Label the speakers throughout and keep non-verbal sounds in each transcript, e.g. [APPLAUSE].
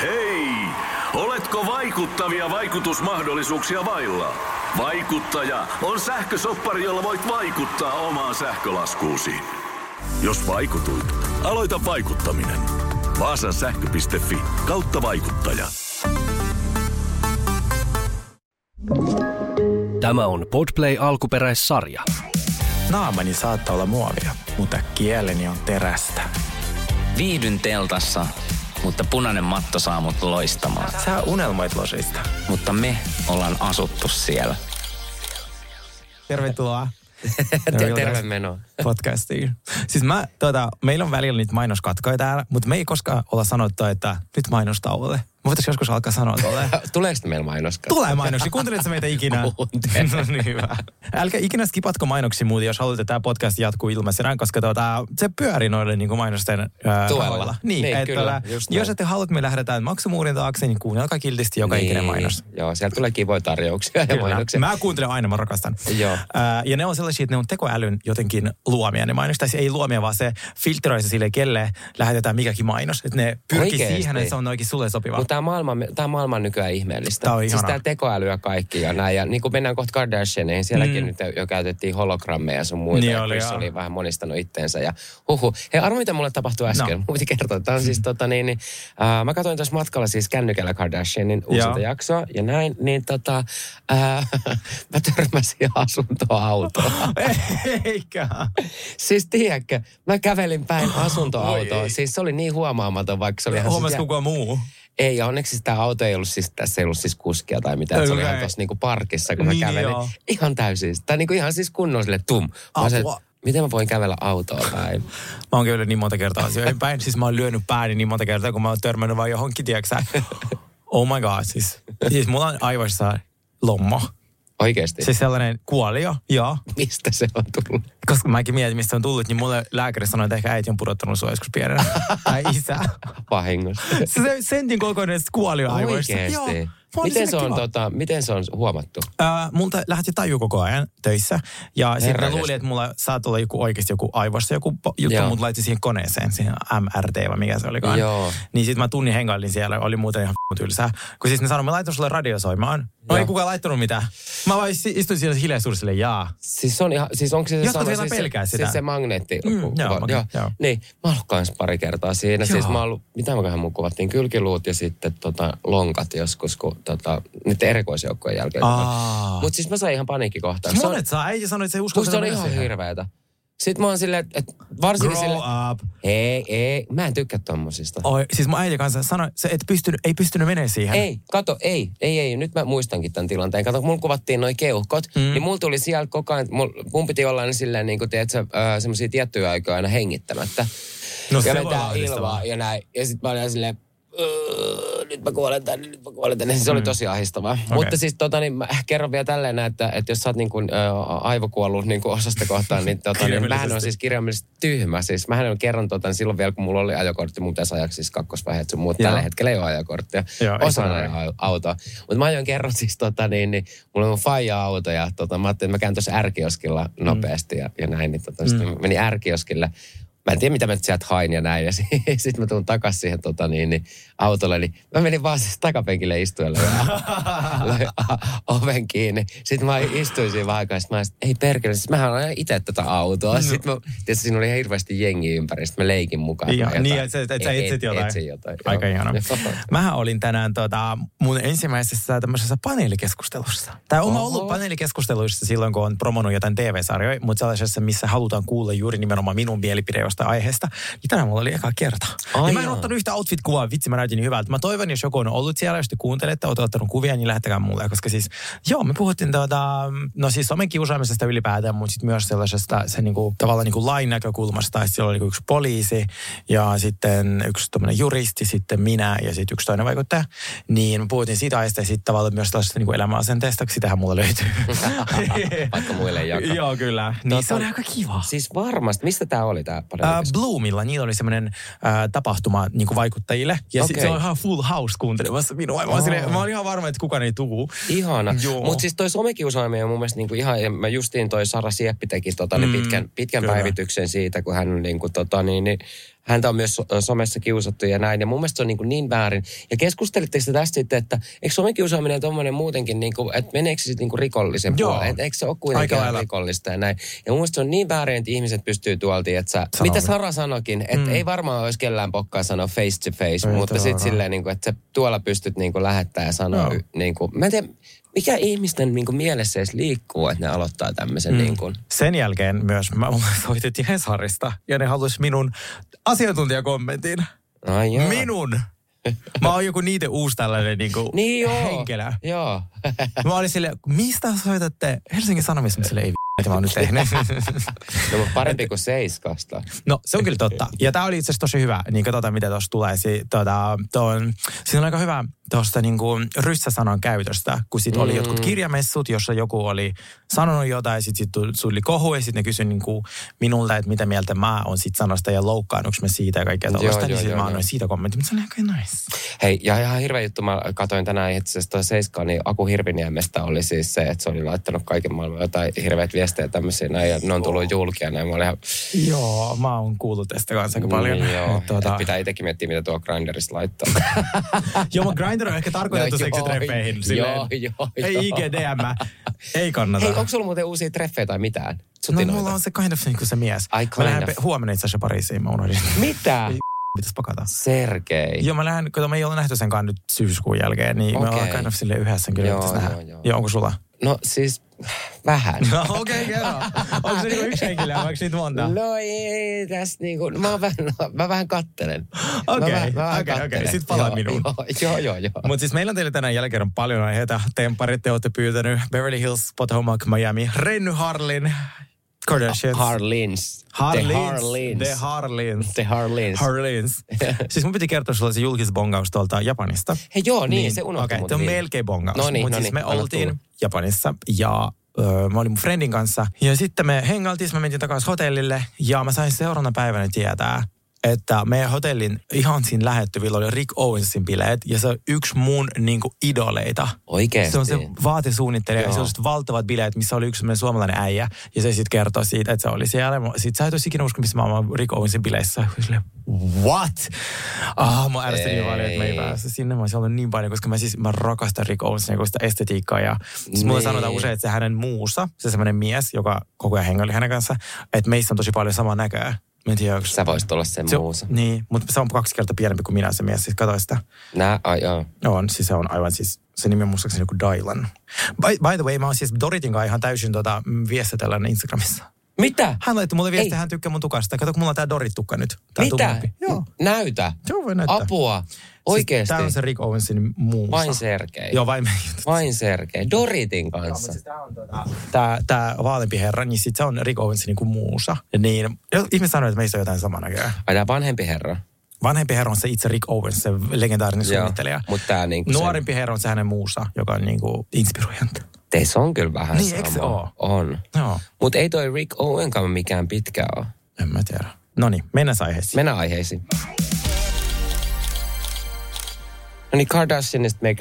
Speaker 1: Hei! Oletko vaikuttavia vaikutusmahdollisuuksia vailla? Vaikuttaja on sähkösoppari, jolla voit vaikuttaa omaan sähkölaskuusi. Jos vaikutuit, aloita vaikuttaminen. Vaasan sähkö.fi kautta vaikuttaja.
Speaker 2: Tämä on Podplay alkuperäissarja.
Speaker 3: Naamani saattaa olla muovia, mutta kieleni on terästä.
Speaker 4: Viihdyn teltassa, mutta punainen matto saa mut loistamaan.
Speaker 3: Sä unelmoit losista.
Speaker 4: Mutta me ollaan asuttu siellä.
Speaker 3: Tervetuloa. [LAUGHS]
Speaker 4: Terve meno.
Speaker 3: Podcastiin. Siis mä, tota, meillä on välillä niitä mainoskatkoja täällä, mutta me ei koskaan olla sanottu, että nyt mainostauolle. Voitaisiin joskus alkaa sanoa tuolle. [LAUGHS]
Speaker 4: Tuleeko meillä mainoskaa?
Speaker 3: Tulee mainoksia. Kuunteletko meitä ikinä? [LAUGHS] No niin, hyvä. Älkää ikinä skipatko mainoksia muuten, jos haluatte, että tämä podcast jatkuu ilmaisena, koska tota, se pyörii noille niin kuin mainosten ää,
Speaker 4: Tuella.
Speaker 3: rahoilla. Niin,
Speaker 4: Niin,
Speaker 3: että,
Speaker 4: kyllä,
Speaker 3: tota,
Speaker 4: just
Speaker 3: jos ette halua, että me lähdetään maksumuurin taakse, niin kuunnelkaa kiltisti joka ikinen mainos.
Speaker 4: Niin, Joo, sieltä tulee kivoja tarjouksia ja
Speaker 3: Kyllä.
Speaker 4: mainoksia.
Speaker 3: Mä kuuntelen aina, mä rakastan.
Speaker 4: Joo.
Speaker 3: Ja ne on sellaisia, että ne on tekoälyn jotenkin luomia ne mainokset. Tai se ei luomia, vaan se filtteroi se sille, kelle lähetetään mikäkin mainos. Että ne pyrkii
Speaker 4: Oikeesti?
Speaker 3: siihen, että se on oikein sulle sopiva.
Speaker 4: Mutta tämä maailma, tää maailma on nykyään ihmeellistä.
Speaker 3: Tää on
Speaker 4: siis
Speaker 3: ihanaa.
Speaker 4: tämä tekoäly ja kaikki ja näin. Ja niin kuin mennään kohta Kardashianiin, sielläkin
Speaker 3: Mm.
Speaker 4: nyt jo käytettiin hologrammeja sun muita.
Speaker 3: Niin
Speaker 4: ja
Speaker 3: oli,
Speaker 4: Chris
Speaker 3: joo.
Speaker 4: oli vähän monistanut itteensä. Ja huhu. Hei, arvo mitä mulle tapahtui äsken.
Speaker 3: No.
Speaker 4: No. Mun piti kertoa. Tämä on siis tota niin, niin äh, mä katsoin tuossa matkalla siis kännykällä Kardashianin uusinta jaksoa. Ja näin, niin tota, äh, [LAUGHS] mä törmäsin asuntoautoon. [LAUGHS]
Speaker 3: Eikä.
Speaker 4: siis tiedätkö, mä kävelin päin
Speaker 3: ei.
Speaker 4: Siis se oli niin huomaamaton, vaikka se oli ihan...
Speaker 3: Huomasi
Speaker 4: siis,
Speaker 3: kukaan muu.
Speaker 4: Ei, ja onneksi tämä auto ei ollut siis, tässä ei ollut siis kuskia tai mitään. Se oli ihan tuossa niinku parkissa, kun mä
Speaker 3: Niin
Speaker 4: kävelin.
Speaker 3: joo.
Speaker 4: Ihan täysin. Tai niinku ihan siis kunnon sille tum. Mä se, miten mä voin kävellä autoa päin? [LAUGHS]
Speaker 3: Mä oon kyllä niin monta kertaa asioihin päin. Siis mä oon lyönyt pääni niin monta kertaa, kun mä oon törmännyt vaan johonkin, tiedätkö? [LAUGHS] Oh my god, siis. Siis mulla on aivoissa lommo.
Speaker 4: Oikeesti?
Speaker 3: Siis sellainen kuolio, joo.
Speaker 4: Mistä se on tullut?
Speaker 3: Koska mäkin mietin, mistä se on tullut, niin mulle lääkäri sanoi, että ehkä äiti on pudottanut sua joskus pienenä. [LAUGHS] tai isä.
Speaker 4: Vahingossa.
Speaker 3: Se, se sentin kokoinen kuolio aivoissa. Joo.
Speaker 4: Miten se, on,
Speaker 3: kiva.
Speaker 4: tota, miten se on huomattu?
Speaker 3: Äh, multa lähti taju koko ajan töissä. Ja sitten luulin, että mulla saat olla joku oikeasti joku aivossa joku juttu, mutta laitin siihen koneeseen, siihen MRT vai mikä se olikaan.
Speaker 4: Joo.
Speaker 3: Niin sitten mä tunnin hengailin siellä, oli muuten ihan f- tylsää. Kun siis ne sanoi, mä laitan sulle radio soimaan. No
Speaker 4: Joo.
Speaker 3: ei kukaan laittanut mitään. Mä vaan is- istuin siellä hiljaisuudessa silleen, jaa.
Speaker 4: Siis, on ihan, siis onko se se
Speaker 3: Jotkut
Speaker 4: sama, siis,
Speaker 3: pelkää
Speaker 4: se,
Speaker 3: sitä.
Speaker 4: siis se magneetti.
Speaker 3: Mm,
Speaker 4: ku-
Speaker 3: joo,
Speaker 4: kuva-
Speaker 3: magneetti, joo.
Speaker 4: Niin, mä oon ollut kans pari kertaa siinä. Joo. Siis
Speaker 3: Joo.
Speaker 4: mä oon ollut, mitä mä mun kuvattiin, kylkiluut ja sitten tota, lonkat joskus, kun tota, nyt erikoisjoukkojen jälkeen. Mutta siis mä sain ihan paniikkikohtaan. Se on,
Speaker 3: Monet saa, äiti sanoi, että se ei usko
Speaker 4: kun se on ihan hirveetä. Sitten mä oon silleen, että varsinkin
Speaker 3: Grow
Speaker 4: silleen,
Speaker 3: up.
Speaker 4: ei, ei, mä en tykkää tommosista.
Speaker 3: Oi, siis mun äiti kanssa sanoi, se et pystynyt, ei pystynyt menemään siihen.
Speaker 4: Ei, kato, ei, ei, ei. Nyt mä muistankin tämän tilanteen. Kato, mulla kuvattiin noi keuhkot, mm. niin mulla tuli siellä koko ajan, mul, mun piti olla aina silleen, niin kuin, tiedätkö, äh, semmoisia tiettyjä aikoja aina hengittämättä.
Speaker 3: No
Speaker 4: ja
Speaker 3: se
Speaker 4: vetää
Speaker 3: voi
Speaker 4: ilmaa ja näin. Ja sitten mä olin silleen, "Öö, nyt mä kuolen tänne, nyt mä kuolen tänne. Se oli tosi ahdistavaa. Okay. Mutta siis tota, niin, mä kerron vielä tälleen, että, että jos sä oot niin kuin, ä, aivokuollut niin kuin osasta kohtaan, niin, tota, niin mähän on siis kirjaimellisesti tyhmä. Siis mähän on kerran tota, niin silloin vielä, kun mulla oli ajokortti, mun pitäisi ajaksi siis kakkosvaiheet sun muut. Tällä hetkellä ei ole ajokorttia.
Speaker 3: Joo,
Speaker 4: Osaan ajaa autoa. Mutta mä ajoin kerran siis, tota, niin, niin, mulla on mun faija auto ja tota, mä ajattelin, että mä käyn tuossa ärkioskilla nopeasti ja, ja näin. Niin, tota, mm. sitten menin ärkioskille. Mä en tiedä, mitä mä nyt sieltä hain ja näin. Ja [LAUGHS] sitten mä tuun takaisin siihen tota, niin, niin, autolle, niin mä menin vaan siis takapenkille istuelle ja [LAUGHS] löin oven kiinni. Sitten mä istuin siinä vähän aikaa, mä ei perkele, siis mähän olen itse tätä autoa. Sitten mä, tietysti siinä oli ihan hirveästi jengiä ympäri, sitten mä leikin mukaan. Jotain.
Speaker 3: niin, että sä, että sä
Speaker 4: Et-
Speaker 3: etsit
Speaker 4: et-
Speaker 3: jotain.
Speaker 4: Etsin jotain.
Speaker 3: Aika ihana. [LAUGHS] Mähän olin tänään tota, mun ensimmäisessä tämmöisessä paneelikeskustelussa. Tai on ollut paneelikeskusteluissa silloin, kun on promonut jotain TV-sarjoja, mutta sellaisessa, missä halutaan kuulla juuri nimenomaan minun mielipide jostain aiheesta. Niin tänään mulla oli eka kerta.
Speaker 4: Ai
Speaker 3: ja mä en ottanut yhtä outfit-kuvaa, vitsi mä näytin niin hyvältä. Mä toivon, jos joku on ollut siellä, jos te kuuntelette, olette ottanut kuvia, niin lähettäkää mulle. Koska siis, joo, me puhuttiin tota, no siis somen kiusaamisesta ylipäätään, mutta sitten myös sellaisesta se niinku, tavallaan niinku lain näkökulmasta. Ja siellä oli niinku yksi poliisi ja sitten yksi tommonen juristi, sitten minä ja sitten yksi toinen vaikuttaja. Niin me puhuttiin siitä aiheesta ja sitten tavallaan myös tällaisesta niinku elämäasenteesta, sitähän mulla löytyy. [LAUGHS]
Speaker 4: Vaikka muille ei jakaa.
Speaker 3: Joo, kyllä. Niin
Speaker 4: Tota,
Speaker 3: se oli aika kiva.
Speaker 4: Siis varmasti. Mistä tämä oli tämä
Speaker 3: Äh? Bloomilla, niillä oli semmoinen äh, tapahtuma niin kuin vaikuttajille. Ja okay. Se on ihan full house kuuntelemassa minua. Mä, oh. mä olin ihan varma, että kukaan ei tuu.
Speaker 4: Ihana. Mutta siis toi somekiusaaminen on mun mielestä niinku ihan, ja mä justiin toi Sara Sieppi teki tota,
Speaker 3: Mm,
Speaker 4: niin pitkän, pitkän
Speaker 3: kyllä.
Speaker 4: päivityksen siitä, kun hän, niinku, tota, niin, niin, häntä on myös so- somessa kiusattu ja näin. Ja mun mielestä se on niin, kuin niin väärin. Ja keskustelitteko te tästä sitten, että eikö somekiusaaminen tuommoinen muutenkin, niin kuin, että meneekö se sitten niin kuin rikollisen
Speaker 3: Joo.
Speaker 4: puolelle? Et Eikö se ole
Speaker 3: Aika
Speaker 4: kuitenkin
Speaker 3: lailla.
Speaker 4: rikollista ja näin. Ja mun mielestä se on niin väärin, että ihmiset pystyy tuolta, että sä, mitä. Sara sanoikin, että
Speaker 3: Mm.
Speaker 4: ei varmaan olisi kellään pokkaa sanoa face to face,
Speaker 3: Ei
Speaker 4: mutta sitten silleen, niin kuin, että sä tuolla pystyt niin kuin lähettää ja sanoa, y- niin kuin, mä en tiedä, mikä ihmisten niin kuin mielessä edes liikkuu, että ne aloittaa tämmöisen
Speaker 3: Mm.
Speaker 4: niin kuin,
Speaker 3: Sen jälkeen myös mä [LAUGHS] soitettiin Hesarista ja ne halusi minun asiantuntijakommentin.
Speaker 4: ai.
Speaker 3: Minun! Mä oon joku niiden uusi tällainen niinku
Speaker 4: Niin joo.
Speaker 3: henkilö.
Speaker 4: Joo.
Speaker 3: Mä olin silleen, mistä soitatte Helsingin Sanomissa? Mä silleen, ei mitä mä oon nyt tehnyt. [LAUGHS]
Speaker 4: No, parempi kuin seiskasta.
Speaker 3: No se on kyllä totta. Ja tämä oli itse asiassa tosi hyvä, niin katsotaan mitä tuossa tulee. Si, tota, ton, siinä on aika hyvä tuosta niin kuin ryssäsanan käytöstä, kun sit oli
Speaker 4: Mm.
Speaker 3: jotkut kirjamessut, jossa joku oli sanonut jotain, sit, sit tuli kohu ja sitten ne kysyi niin kuin minulta, että mitä mieltä mä oon sit sanasta ja loukkaannuks mä siitä ja kaikkea
Speaker 4: Joo,
Speaker 3: tuollaista.
Speaker 4: joo,
Speaker 3: Niin sit
Speaker 4: joo,
Speaker 3: mä
Speaker 4: joo.
Speaker 3: annoin siitä kommentin, mutta se oli aika nice.
Speaker 4: Hei, ja ihan hirveä juttu, mä katsoin tänään itse asiassa toi Seiska, niin Aku Hirviniemestä oli siis se, että se oli laittanut kaiken maailman jotain hirveät viestejä tämmöisiä näin, ja ne on tullut julkia näin. Mä olin ihan,
Speaker 3: Joo, mä oon kuullut tästä kanssa aika paljon.
Speaker 4: Niin, joo, [LAUGHS]
Speaker 3: Et, tuota,
Speaker 4: et pitää itsekin miettiä, mitä tuo Grinderista laittaa. [LAUGHS]
Speaker 3: joo, mutta Grindr on ehkä tarkoitettu
Speaker 4: No, [LAUGHS] joo,
Speaker 3: seksitreffeihin. silleen.
Speaker 4: joo, joo,
Speaker 3: Ei
Speaker 4: joo.
Speaker 3: IGDM, ei kannata.
Speaker 4: Hei, onko sulla muuten uusia treffejä tai mitään?
Speaker 3: No
Speaker 4: Sutinoita?
Speaker 3: mulla on se kind of niin kuin se mies.
Speaker 4: Ai,
Speaker 3: mä
Speaker 4: kind
Speaker 3: lähden
Speaker 4: of.
Speaker 3: huomenna itse asiassa Pariisiin, mä unohdin.
Speaker 4: Mitä?
Speaker 3: Pitäis pakata.
Speaker 4: Sergei.
Speaker 3: Joo, mä lähden, kun me ei olla nähty senkaan nyt syyskuun jälkeen, niin me
Speaker 4: Okei.
Speaker 3: ollaan kind of silleen yhdessä kyllä
Speaker 4: Joo,
Speaker 3: pitäis nähdä.
Speaker 4: joo, joo.
Speaker 3: Joo, onko sulla?
Speaker 4: No siis vähän.
Speaker 3: No okei, okay, kerro. Onko se niinku yksi henkilö vai onko niitä monta?
Speaker 4: No ei, tässä niinku, mä, vähän, mä vähän kattelen.
Speaker 3: Okei, okei, okei.
Speaker 4: kattelen.
Speaker 3: Sit palaa
Speaker 4: Joo,
Speaker 3: minuun.
Speaker 4: Joo, joo, joo. joo.
Speaker 3: Mutta siis meillä on teille tänään jälleen kerran paljon aiheita. Temparit te olette pyytänyt. Beverly Hills, Potomac, Miami, Renny Harlin, Kardashians.
Speaker 4: Harlins.
Speaker 3: Harlins.
Speaker 4: The Harlins.
Speaker 3: The Harlins.
Speaker 4: The Harlins.
Speaker 3: Harlins. [LAUGHS] siis mun piti kertoa sulle se julkisbongaus tuolta Japanista.
Speaker 4: Hei joo, niin, se unohtui
Speaker 3: Okei,
Speaker 4: muuten
Speaker 3: okay, on
Speaker 4: vielä.
Speaker 3: melkein bongaus.
Speaker 4: No niin,
Speaker 3: Mutta
Speaker 4: no
Speaker 3: siis
Speaker 4: niin,
Speaker 3: me oltiin
Speaker 4: tulla.
Speaker 3: Japanissa ja öö, mä olin mun friendin kanssa. Ja sitten me hengaltiin, mä mentiin takaisin hotellille ja mä sain seuraavana päivänä tietää, että meidän hotellin ihan siinä lähettyvillä oli Rick Owensin bileet ja se on yksi mun niinku idoleita.
Speaker 4: Oikeesti?
Speaker 3: Se on se vaatesuunnittelija ja
Speaker 4: Joo.
Speaker 3: se on valtavat bileet, missä oli yksi suomalainen äijä. Ja se sitten kertoi siitä, että se oli siellä. Sitten sä et olisi ikinä usko, missä mä oon Rick Owensin bileissä. Ja Silleen, what? Ah, mä ärsytin niin paljon, että mä ei päässyt sinne. Mä olisin ollut niin paljon, koska mä siis mä rakastan Rick Owensin niin sitä estetiikkaa. Ja siis mulle
Speaker 4: Niin.
Speaker 3: sanotaan usein, että se hänen muussa, se semmoinen mies, joka koko ajan hengaili hänen kanssa, että meissä on tosi paljon samaa näköä. Mä en tiedä, onko
Speaker 4: Sä voisit olla sen
Speaker 3: se,
Speaker 4: muusa.
Speaker 3: Niin, mutta se on kaksi kertaa pienempi kuin minä se mies. Siis katso sitä.
Speaker 4: Nää, ai joo.
Speaker 3: On, siis se on aivan siis, se nimi on muistaakseni joku Dylan. By, by the way, mä oon siis Doritin kanssa ihan täysin tota, mm, viestitellään Instagramissa.
Speaker 4: Mitä?
Speaker 3: Hän laittoi mulle viestiä, hän tykkää mun tukasta. Kato, kun mulla on tää Dorit-tukka nyt. Tää
Speaker 4: Mitä?
Speaker 3: tummempi. Joo.
Speaker 4: Näytä.
Speaker 3: Joo, voi näyttää.
Speaker 4: Apua. Oikeesti.
Speaker 3: Siis tää on se Rick Owensin muusa.
Speaker 4: Vain Sergei.
Speaker 3: Joo, vain
Speaker 4: Vain Sergei. Doritin kanssa.
Speaker 3: Tää, tää vaalempi herra, niin sit se on Rick Owensin niinku muusa. Ja niin, jo- ihmiset sanoo, että meistä on jotain samaa näköä.
Speaker 4: Ai tää vanhempi herra.
Speaker 3: Vanhempi herra on se itse Rick Owens, se legendaarinen
Speaker 4: Joo,
Speaker 3: suunnittelija.
Speaker 4: mut tää niinku sen-
Speaker 3: Nuorimpi herra on se hänen muusa, joka on niinku inspiroijanta.
Speaker 4: Te se on kyllä vähän
Speaker 3: Niin, eikö se oo?
Speaker 4: On.
Speaker 3: Joo,
Speaker 4: Mutta ei toi Rick Owenkaan mikään pitkä ole.
Speaker 3: en mä tiedä. No niin, mennään aiheisiin.
Speaker 4: Mennään aiheisiin. No niin, Kardashianista me ei,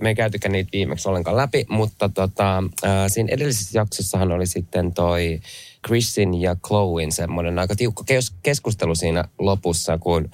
Speaker 4: me ei käytykään niitä viimeksi ollenkaan läpi, mutta tota, äh, siinä edellisessä jaksossahan oli sitten toi Chrisin ja Chloen semmoinen aika tiukka kes- keskustelu siinä lopussa, kun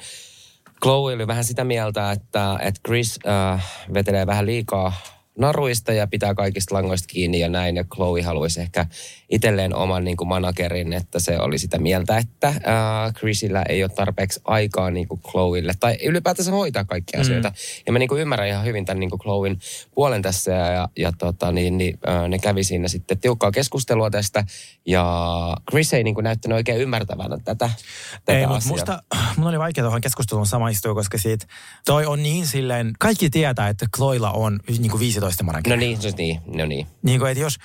Speaker 4: Chloe oli vähän sitä mieltä, että, että Chris äh, vetelee vähän liikaa naruista ja pitää kaikista langoista kiinni ja näin. Ja Chloe haluaisi ehkä itselleen oman niin kuin managerin, että se oli sitä mieltä, että äh, Chrisillä ei ole tarpeeksi aikaa niin kuin Chloelle tai ylipäätänsä hoitaa kaikkia mm. asioita. Ja mä niin kuin ymmärrän ihan hyvin tämän niin kuin Chloen puolen tässä ja, ja, ja tota, niin, niin, äh, ne kävi siinä sitten tiukkaa keskustelua tästä ja Chris ei niin kuin näyttänyt oikein ymmärtävän tätä, tätä
Speaker 3: Ei, mutta
Speaker 4: asiaa.
Speaker 3: musta, mun oli vaikea tuohon keskusteluun samaistua, koska siitä, toi on niin silleen, kaikki tietää, että Chloilla on niin kuin 15 manageri.
Speaker 4: No niin, se- niin, no niin.
Speaker 3: Niin kuin, että jos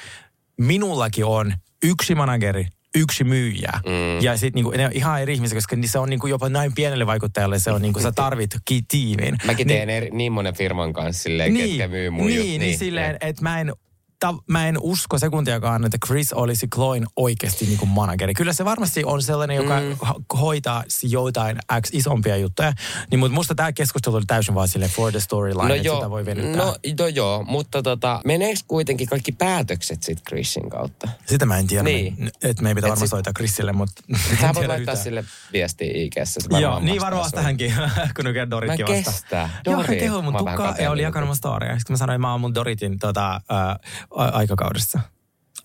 Speaker 3: minullakin on yksi manageri, yksi myyjä. Mm. Ja sitten niinku, ne on ihan eri ihmisiä, koska se on niinku jopa näin pienelle vaikuttajalle, se on niinku, sä tarvit tiimin.
Speaker 4: Mäkin teen eri, niin monen firman kanssa silleen, niin, ketkä myy mun
Speaker 3: niin,
Speaker 4: jut-
Speaker 3: niin, niin, silleen, että mä en ta, mä en usko sekuntiakaan, että Chris olisi Chloen oikeasti niin kuin manageri. Kyllä se varmasti on sellainen, joka mm. hoitaa joitain X isompia juttuja. Niin, mutta musta tämä keskustelu oli täysin vaan sille for the storyline,
Speaker 4: No
Speaker 3: että
Speaker 4: joo,
Speaker 3: sitä voi venyttää.
Speaker 4: no, no joo, mutta tota, meneekö kuitenkin kaikki päätökset sitten Chrisin kautta?
Speaker 3: Sitä mä en tiedä,
Speaker 4: Niin.
Speaker 3: että meidän pitää
Speaker 4: Et
Speaker 3: varmaan soittaa Chrisille, mutta [LAUGHS]
Speaker 4: voit
Speaker 3: tiedä
Speaker 4: laittaa
Speaker 3: yhtään.
Speaker 4: sille viestiä IGssä.
Speaker 3: Joo, niin varmaan
Speaker 4: sulle.
Speaker 3: hänkin, [LAUGHS] kun nykyään Doritkin
Speaker 4: Mä
Speaker 3: vastaa.
Speaker 4: kestää.
Speaker 3: Joo, hän
Speaker 4: Dorit.
Speaker 3: kehui mun tukkaa ja oli jakanut mun storya. Sitten mä sanoin, että mä oon mun Doritin tota, ää, a- aikakaudessa.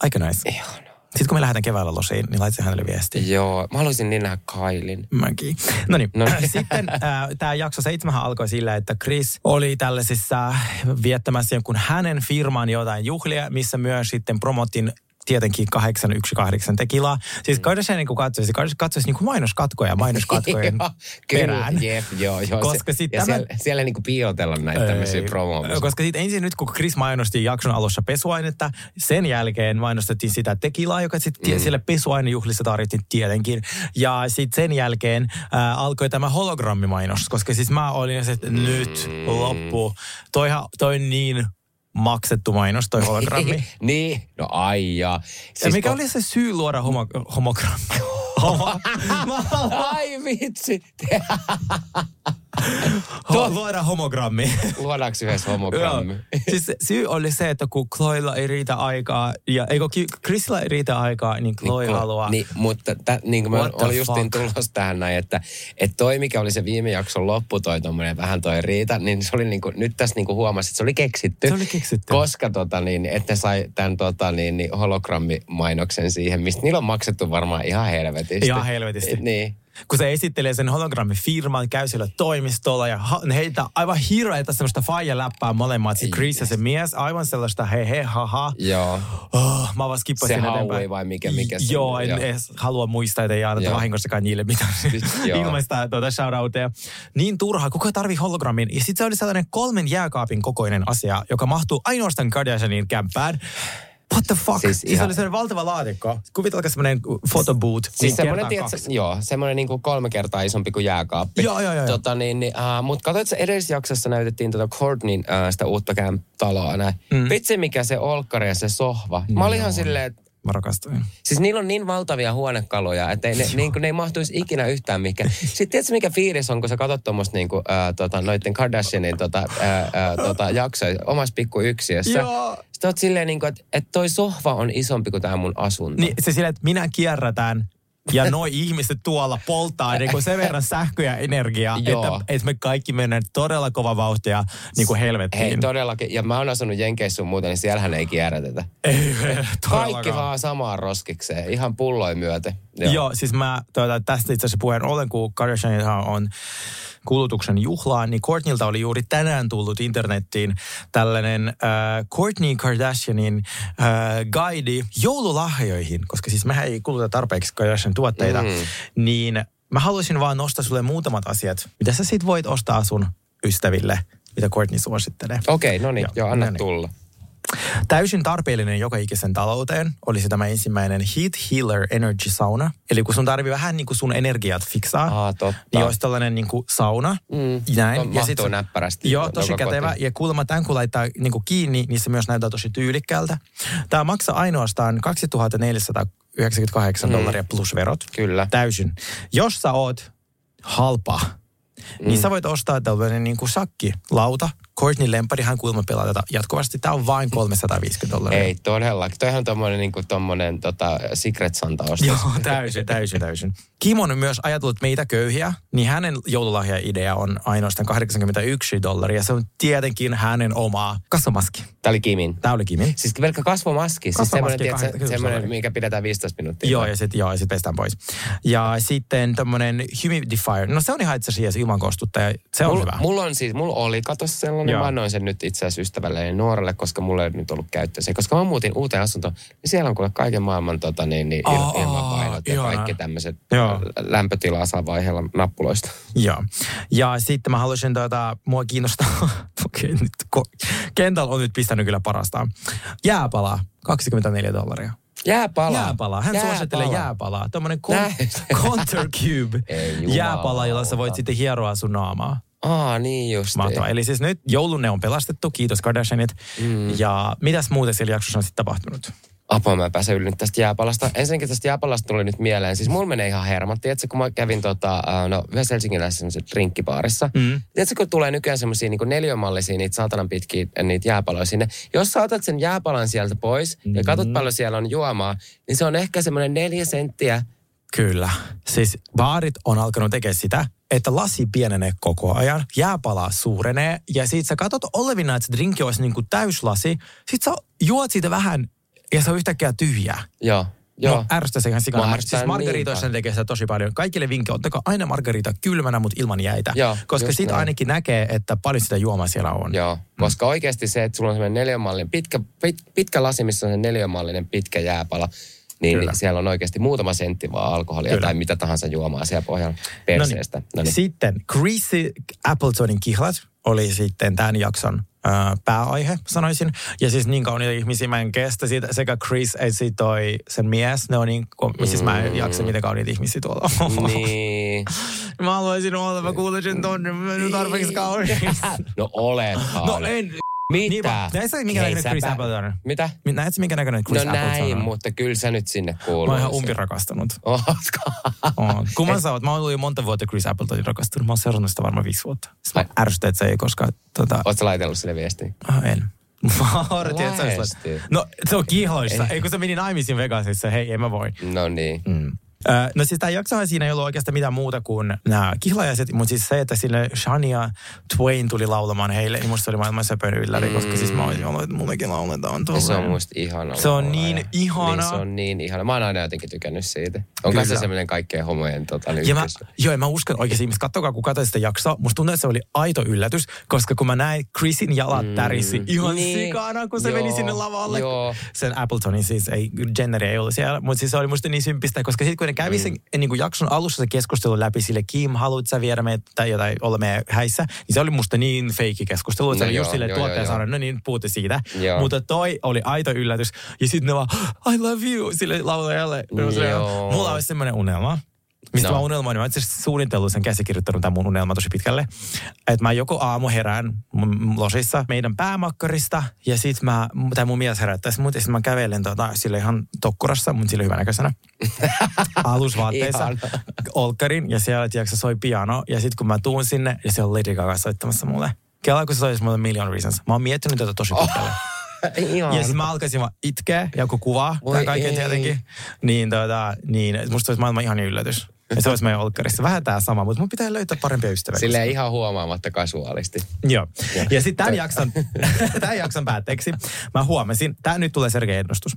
Speaker 3: Aika nice.
Speaker 4: Ihana.
Speaker 3: Sitten kun me lähdetään keväällä losiin, niin laitin hänelle viestiä.
Speaker 4: Joo, mä haluaisin niin nähdä Kailin.
Speaker 3: Mäkin. No niin,
Speaker 4: No niin. [LAUGHS]
Speaker 3: sitten äh, tämä jakso seitsemän alkoi sillä, että Chris oli tällaisissa viettämässä jonkun hänen firman jotain juhlia, missä myös sitten promottiin tietenkin 818 tekilaa. Siis Kardashian niin katsoisi, katsoisi niin mainoskatkoja mainoskatkojen [LAUGHS] perään.
Speaker 4: Kyllä, jep, joo, joo.
Speaker 3: Koska
Speaker 4: se, ja
Speaker 3: tämä-
Speaker 4: siellä, siellä niinku piilotella näitä tämmöisiä
Speaker 3: Ei.
Speaker 4: promoja.
Speaker 3: Koska sitten ensin nyt, kun Chris mainosti jakson alussa pesuainetta, sen jälkeen mainostettiin sitä tekilaa, joka sitten mm. siellä pesuainejuhlissa tarjottiin tietenkin. Ja sitten sen jälkeen äh, alkoi tämä hologrammimainos, koska siis mä olin se, että nyt
Speaker 4: Mm.
Speaker 3: loppu. Toihan, toi niin maksettu mainos, toi hologrammi. [LAUGHS]
Speaker 4: niin, no ai ja.
Speaker 3: ja mikä
Speaker 4: ko-
Speaker 3: oli se syy luoda homo, homogrammi? Homo, [LAUGHS]
Speaker 4: Ai vitsi. [LAUGHS]
Speaker 3: ho, luoda homogrammi.
Speaker 4: Luodaanko yhdessä homogrammi?
Speaker 3: Siis syy oli se, että kun Chloella ei riitä aikaa, ja eikö Chrisillä ei riitä aikaa, niin Chloe
Speaker 4: Niin,
Speaker 3: haluaa.
Speaker 4: Niin, mutta tä, niin kuin mä olin justiin tulossa tähän näin, että, että toi mikä oli se viime jakson loppu, toi tommonen vähän toi riita, niin se oli niin kuin, nyt tässä niin kuin huomasi, että se oli keksitty.
Speaker 3: Se oli keksitty.
Speaker 4: Koska tota niin, että ne sai tämän tota niin, niin hologrammimainoksen siihen, mistä niillä on maksettu varmaan ihan helvetisti.
Speaker 3: Ihan helvetisti.
Speaker 4: Et Niin.
Speaker 3: Kun se esittelee sen hologrammifirman, käy siellä toimistolla ja ha- ne heittää aivan hirveätä semmoista faija-läppää molemmat. Se Chris ja se mies, aivan sellaista he he ha ha.
Speaker 4: Joo.
Speaker 3: Oh, mä vaan skippasin
Speaker 4: Se
Speaker 3: eteenpäin.
Speaker 4: Vai mikä- mikä se
Speaker 3: Joo, en
Speaker 4: joo.
Speaker 3: edes halua muistaa, että ei anneta vahingossakaan niille mitään [LAUGHS]
Speaker 4: Joo.
Speaker 3: ilmaista tuota shoutouteja. Niin turha, kuka tarvii hologrammin. Ja sitten se oli sellainen kolmen jääkaapin kokoinen asia, joka mahtuu ainoastaan Kardashianin kämppään. What the fuck?
Speaker 4: Siis
Speaker 3: Siis,
Speaker 4: ihan-
Speaker 3: oli sellainen valtava laatikko. Kuvitelkaa semmoinen photobooth.
Speaker 4: Siis
Speaker 3: niin
Speaker 4: semmoinen, tiedätkö, joo, semmoinen niin kuin kolme kertaa isompi kuin jääkaappi.
Speaker 3: Joo, joo, joo.
Speaker 4: Tota, niin, niin, uh, Mutta katsoit, se edellisessä jaksossa näytettiin tota Courtneyn uh, sitä uutta käm- taloa näin. Mm. Vitsi mikä se olkkari ja se sohva. Mä olin ihan silleen, että
Speaker 3: Mä rakastuin.
Speaker 4: Siis niillä on niin valtavia huonekaluja, että ei ne, [LAUGHS] niin kuin, ne ei mahtuisi ikinä yhtään mihinkään. Sitten tiedätkö, mikä fiilis on, kun sä katsot tuommoista niin kuin, ää, tota, noiden Kardashianin tota, ää, ää, tota, [LAUGHS] jaksoja omassa pikkuyksiössä.
Speaker 3: Joo.
Speaker 4: Sitten oot silleen, niin kuin, että, että toi sohva on isompi kuin tämä mun asunto.
Speaker 3: Niin se silleen, että minä kierrätän ja noi ihmiset tuolla polttaa niin kuin sen verran sähköä ja energiaa, että, että me kaikki mennään todella kova vauhtia niin kuin helvettiin.
Speaker 4: Hei, todellakin. Ja mä oon asunut Jenkeissä sun muuten, niin siellähän ei kierrätetä.
Speaker 3: Ei,
Speaker 4: Kaikki vaan samaan roskikseen, ihan pulloin myöten.
Speaker 3: Joo. Joo, siis mä tuota, tästä itse asiassa puheen ollen, kun Kardashianithan on kulutuksen juhlaa, niin Courtneylta oli juuri tänään tullut internettiin tällainen äh, Courtney Kardashianin äh, guide joululahjoihin, koska siis mehän ei kuluta tarpeeksi Kardashian tuotteita, mm. niin mä haluaisin vaan nostaa sulle muutamat asiat, mitä sä sit voit ostaa sun ystäville, mitä Courtney suosittelee.
Speaker 4: Okei, no niin,
Speaker 3: Joo,
Speaker 4: joo, anna
Speaker 3: no niin.
Speaker 4: tulla.
Speaker 3: Täysin tarpeellinen joka ikisen talouteen olisi tämä ensimmäinen Heat Healer Energy Sauna. Eli kun sun tarvii vähän niin kuin sun energiat fiksaa,
Speaker 4: Aa, totta.
Speaker 3: niin olisi tällainen niin kuin sauna.
Speaker 4: Mm.
Speaker 3: Näin.
Speaker 4: No, mahtuu
Speaker 3: sit-
Speaker 4: näppärästi
Speaker 3: Joo, tosi kätevä.
Speaker 4: kotiin.
Speaker 3: Ja kuulemma tämän kun laittaa niin kuin kiinni, niin se myös näyttää tosi tyylikkäältä. Tämä maksaa ainoastaan 2498
Speaker 4: Mm.
Speaker 3: dollaria plus verot.
Speaker 4: Kyllä.
Speaker 3: Täysin. Jos sä oot halpa,
Speaker 4: Mm.
Speaker 3: niin sä voit ostaa tällainen niin kuin sakki, lauta. Courtney Lempari, hän kuulemma pelaa tätä jatkuvasti. Tämä on vain 350 dollaria.
Speaker 4: Ei todellakin. Toihan on tommonen, niin kuin tommonen tota, Secret Santa ostos.
Speaker 3: Joo, täysin, täysin, täysin. Kim on myös ajatellut meitä köyhiä, niin hänen joululahja-idea on ainoastaan 81 dollaria. Se on tietenkin hänen oma kasvomaski.
Speaker 4: Tämä oli Kimin.
Speaker 3: Tämä oli Kimin.
Speaker 4: Siis pelkkä kasvomaski. Siis
Speaker 3: Kasvomaski,
Speaker 4: semmoinen,
Speaker 3: 80
Speaker 4: semmoinen,
Speaker 3: dollaria.
Speaker 4: mikä pidetään 15 minuuttia.
Speaker 3: Joo, ja sitten joo, ja sit pestään pois. Ja sitten tämmöinen humidifier. No se on ihan itse asiassa ilmankostuttaja. Se on
Speaker 4: Mulla,
Speaker 3: hyvä.
Speaker 4: mulla on siis, mulla oli katos sellainen,
Speaker 3: Joo.
Speaker 4: mä annoin sen nyt itse asiassa ystävälle nuorelle, koska mulla ei nyt ollut käyttöön. Koska mä muutin uuteen asuntoon, niin siellä on kuule kaiken maailman tota, niin, niin, il,
Speaker 3: Aa,
Speaker 4: ilmapainot ja
Speaker 3: ihanaa.
Speaker 4: kaikki tämmöiset
Speaker 3: Joo.
Speaker 4: lämpötilaa saa vaiheella nappuloista.
Speaker 3: Joo. Ja sitten mä haluaisin, tuota, mua kiinnostaa, [LAUGHS] okei nyt, ko- Kendall on nyt pistänyt kyllä parastaan. Jääpala, 24 dollaria.
Speaker 4: Jääpala.
Speaker 3: Jääpala. Hän
Speaker 4: Jääpala.
Speaker 3: suosittelee jääpalaa. Tuommoinen con- [LAUGHS] contour cube.
Speaker 4: Ei.
Speaker 3: Jääpala, jolla sä voit sitten hieroa sun naamaa.
Speaker 4: Aa, niin just.
Speaker 3: Mahtavaa. Eli siis nyt joulunne on pelastettu, kiitos Kardashianit. Mm. Ja mitäs muuta siellä jaksossa on sitten tapahtunut?
Speaker 4: Apua, mä pääsen yli nyt tästä jääpalasta. Ensinnäkin tästä jääpalasta tuli nyt mieleen. Siis mulla menee ihan hermot. Tiedätkö, kun mä kävin tota, no, yhdessä helsingiläisessä drinkkibaarissa. Mm. Tiedätkö, kun tulee nykyään semmoisia niin neliömallisia, niitä saatanan pitkiä niitä jääpaloja sinne. Jos sä otat sen jääpalan sieltä pois mm. ja katsot paljon siellä on juomaa, niin se on ehkä semmoinen neljä senttiä.
Speaker 3: Kyllä. Siis baarit on alkanut tekemään sitä, että lasi pienenee koko ajan, jääpala suurenee ja sit sä katsot olevina, että se drinkki olisi niin kuin täyslasi. Sit sä juot siitä vähän ja se on yhtäkkiä tyhjää.
Speaker 4: Joo. Joo.
Speaker 3: No, ärsytä se ihan sikana. Siis margaritoissa
Speaker 4: niin
Speaker 3: ne tekee sitä tosi paljon. Kaikille vinkki, ottakaa aina margarita kylmänä, mutta ilman jäitä.
Speaker 4: Joo,
Speaker 3: koska siitä
Speaker 4: näin.
Speaker 3: ainakin näkee, että paljon sitä juomaa siellä on.
Speaker 4: Joo, koska oikeasti se, että sulla on semmoinen neliömallinen, pitkä, pit, pitkä lasi, missä on se neliömallinen pitkä jääpala, niin
Speaker 3: Kyllä.
Speaker 4: siellä on oikeasti muutama sentti vaan alkoholia
Speaker 3: Kyllä.
Speaker 4: tai mitä tahansa juomaa siellä pohjalla perseestä. No niin.
Speaker 3: Sitten Greasy Appletonin kihlat oli sitten tämän jakson ää, pääaihe, sanoisin. Ja siis niin kauniita ihmisiä, mä en kestä siitä. Sekä Chris että toi sen mies, ne on niin, ko- siis mä en jaksa miten kauniita ihmisiä tuolla.
Speaker 4: Niin. [LAUGHS]
Speaker 3: Mä haluaisin olla, mä kuulisin tonne, mä en ole tarpeeksi kaunis. [LAUGHS]
Speaker 4: No olethan.
Speaker 3: No en.
Speaker 4: Mitä?
Speaker 3: Niin, näetkö, minkä näköinen Chris Appleton on?
Speaker 4: Mitä?
Speaker 3: Näetkö, minkä näköinen Chris
Speaker 4: no
Speaker 3: Appleton
Speaker 4: näin,
Speaker 3: on?
Speaker 4: mutta kyllä sä nyt sinne
Speaker 3: Mä
Speaker 4: kuuluu.
Speaker 3: oon ihan umpi rakastanut.
Speaker 4: Ootko? [LAUGHS]
Speaker 3: Oon. Kumman sä oot? Mä oon ollut jo monta vuotta Chris Appletonin rakastunut. Mä oon seurannut sitä varmaan viisi vuotta. Sitten mä ärsytän, että se ei koskaan... Tota,
Speaker 4: Ootko sä laitellut sille viestiä?
Speaker 3: ah, en. [LAUGHS] Mä odotin, että No, se on kihloissa. Ei, kun se meni naimisiin Vegasissa. Hei, en mä voi.
Speaker 4: No niin.
Speaker 3: Mm. No siis tämä jaksohan siinä ei ollut oikeastaan mitään muuta kuin nämä kihlajaiset, mutta siis se, että sille Shania Twain tuli laulamaan heille, niin musta se oli maailman söpön ylläri, koska siis mä olisin ollut, että mullekin lauletaan tuolla.
Speaker 4: se on musta ihana.
Speaker 3: Se on
Speaker 4: laulaja.
Speaker 3: niin ihana.
Speaker 4: Niin, se on niin ihana. Mä oon aina jotenkin tykännyt siitä. On
Speaker 3: Kyllä.
Speaker 4: kanssa semmoinen kaikkien homojen tota,
Speaker 3: Ja mä, joo, ja mä uskon oikeasti ihmiset, katsokaa kun katsoin sitä jaksoa, musta tuntuu, että se oli aito yllätys, koska kun mä näin Chrisin jalat tärisi ihan
Speaker 4: Niin.
Speaker 3: sikana, kun se
Speaker 4: Joo,
Speaker 3: meni sinne lavalle.
Speaker 4: joo.
Speaker 3: Sen Appletonin siis, ei, Jenner ei ollut siellä, mutta siis se oli musta niin sympistä, koska sitten kun ne kävi sen niin kuin jakson alussa se keskustelu läpi sille, Kim, haluat sä viedä meitä tai jotain, olla meidän häissä, niin se oli musta niin feikki keskustelu, että
Speaker 4: No
Speaker 3: se oli just
Speaker 4: joo,
Speaker 3: sille tuottaja sanoi, no niin, puhutte siitä.
Speaker 4: Joo.
Speaker 3: Mutta toi oli aito yllätys. Ja sitten ne vaan, I love you, sille laulajalle. Mulla olisi semmoinen unelma, Mistä
Speaker 4: No.
Speaker 3: mä unelmoin, mä itse asiassa suunnitellut sen käsikirjoittanut tämän mun unelma tosi pitkälle. Että mä joku aamu herään mun losissa meidän päämakkarista ja sit mä, tai mun mies herättäisi mut ja sit mä kävelen tota, sille ihan tokkurassa, mun sille hyvänäköisenä. [LAUGHS] Alusvaatteissa, olkkarin ja siellä tiedätkö, soi piano ja sit kun mä tuun sinne ja siellä on Lady Gaga soittamassa mulle. Kela, kun se soisi mulle Million Reasons. Mä oon miettinyt tätä tosi pitkälle. [LAUGHS]
Speaker 4: Ihan.
Speaker 3: Ja sitten mä alkaisin vaan itkeä, kuvaa,
Speaker 4: Voi
Speaker 3: tai kaiken tietenkin, niin, tota, niin musta olisi maailman ihan yllätys. Ja se olisi meidän olkkarissa. Vähän tää sama, mutta mun pitää löytää parempia ystäviä.
Speaker 4: Silleen ihan huomaamatta kasuaalisti.
Speaker 3: Joo. Ja sitten tämän jakson, [LAUGHS] tämän jakson päätteeksi mä huomasin, tämä nyt tulee selkeä ennustus.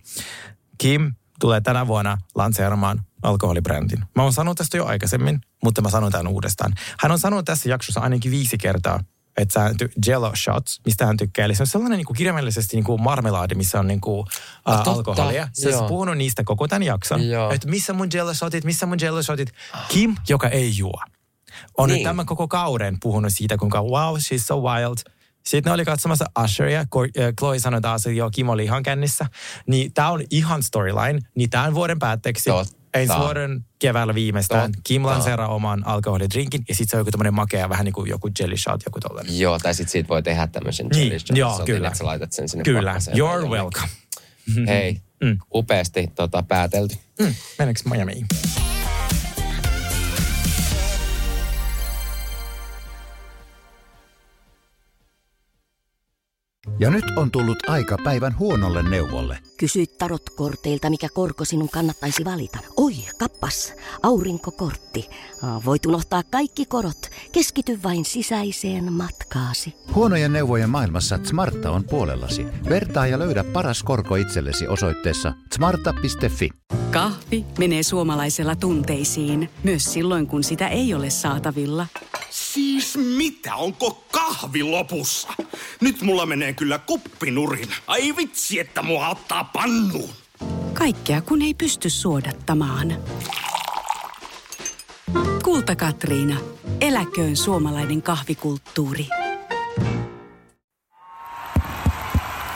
Speaker 3: Kim tulee tänä vuonna lanseeramaan alkoholibrändin. Mä oon sanonut tästä jo aikaisemmin, mutta mä sanon tämän uudestaan. Hän on sanonut tässä jaksossa ainakin viisi kertaa, että sä ty- Jello Shots, mistä hän tykkää. Eli se on sellainen niin kuin kirjaimellisesti niin kuin marmelaadi, missä on niin kuin,
Speaker 4: Ah,
Speaker 3: uh,
Speaker 4: totta.
Speaker 3: alkoholia. Se on puhunut niistä koko tämän jakson. Että missä mun Jello Shotit, missä mun Jello Shotit. Kim, joka ei juo on niin. Nyt tämän koko kauden puhunut siitä, kuinka wow, she's so wild. Sitten ne oli katsomassa Usheria, Chloe sanoi taas, että joo, Kim oli ihan kännissä. Niin tämä on ihan storyline. Niin tämän vuoden päätteeksi,
Speaker 4: Totta.
Speaker 3: Ensi vuoden keväällä viimeistään,
Speaker 4: Totta.
Speaker 3: Kim lanseeraa oman alkoholidrinkin. Ja sitten se on joku tämmöinen makea, vähän niin kuin joku jelly shot, joku tollainen.
Speaker 4: Joo, tai sit siitä voi tehdä tämmöisen
Speaker 3: Niin,
Speaker 4: jelly shot,
Speaker 3: joo, kyllä.
Speaker 4: Että sä laitat sen sinne
Speaker 3: Kyllä, you're welcome.
Speaker 4: Hei,
Speaker 3: Mm.
Speaker 4: upeasti tota, päätelty.
Speaker 3: Mm, mennäänkö Miamiin?
Speaker 5: Ja nyt on tullut aika päivän huonolle neuvolle.
Speaker 6: Kysy tarotkorteilta, mikä korko sinun kannattaisi valita. Oi, kappas, aurinkokortti. Voit unohtaa kaikki korot. Keskity vain sisäiseen matkaasi.
Speaker 5: Huonojen neuvojen maailmassa Smarta on puolellasi. Vertaa ja löydä paras korko itsellesi osoitteessa smarta.fi.
Speaker 7: Kahvi menee suomalaisella tunteisiin, myös silloin kun sitä ei ole saatavilla.
Speaker 8: Siis mitä? Onko kahvi lopussa? Nyt mulla menee kyllä kuppinurin. Ai vitsi, että mua ottaa pannuun.
Speaker 7: Kaikkea kun ei pysty suodattamaan. Kulta Katriina. Eläköön suomalainen kahvikulttuuri.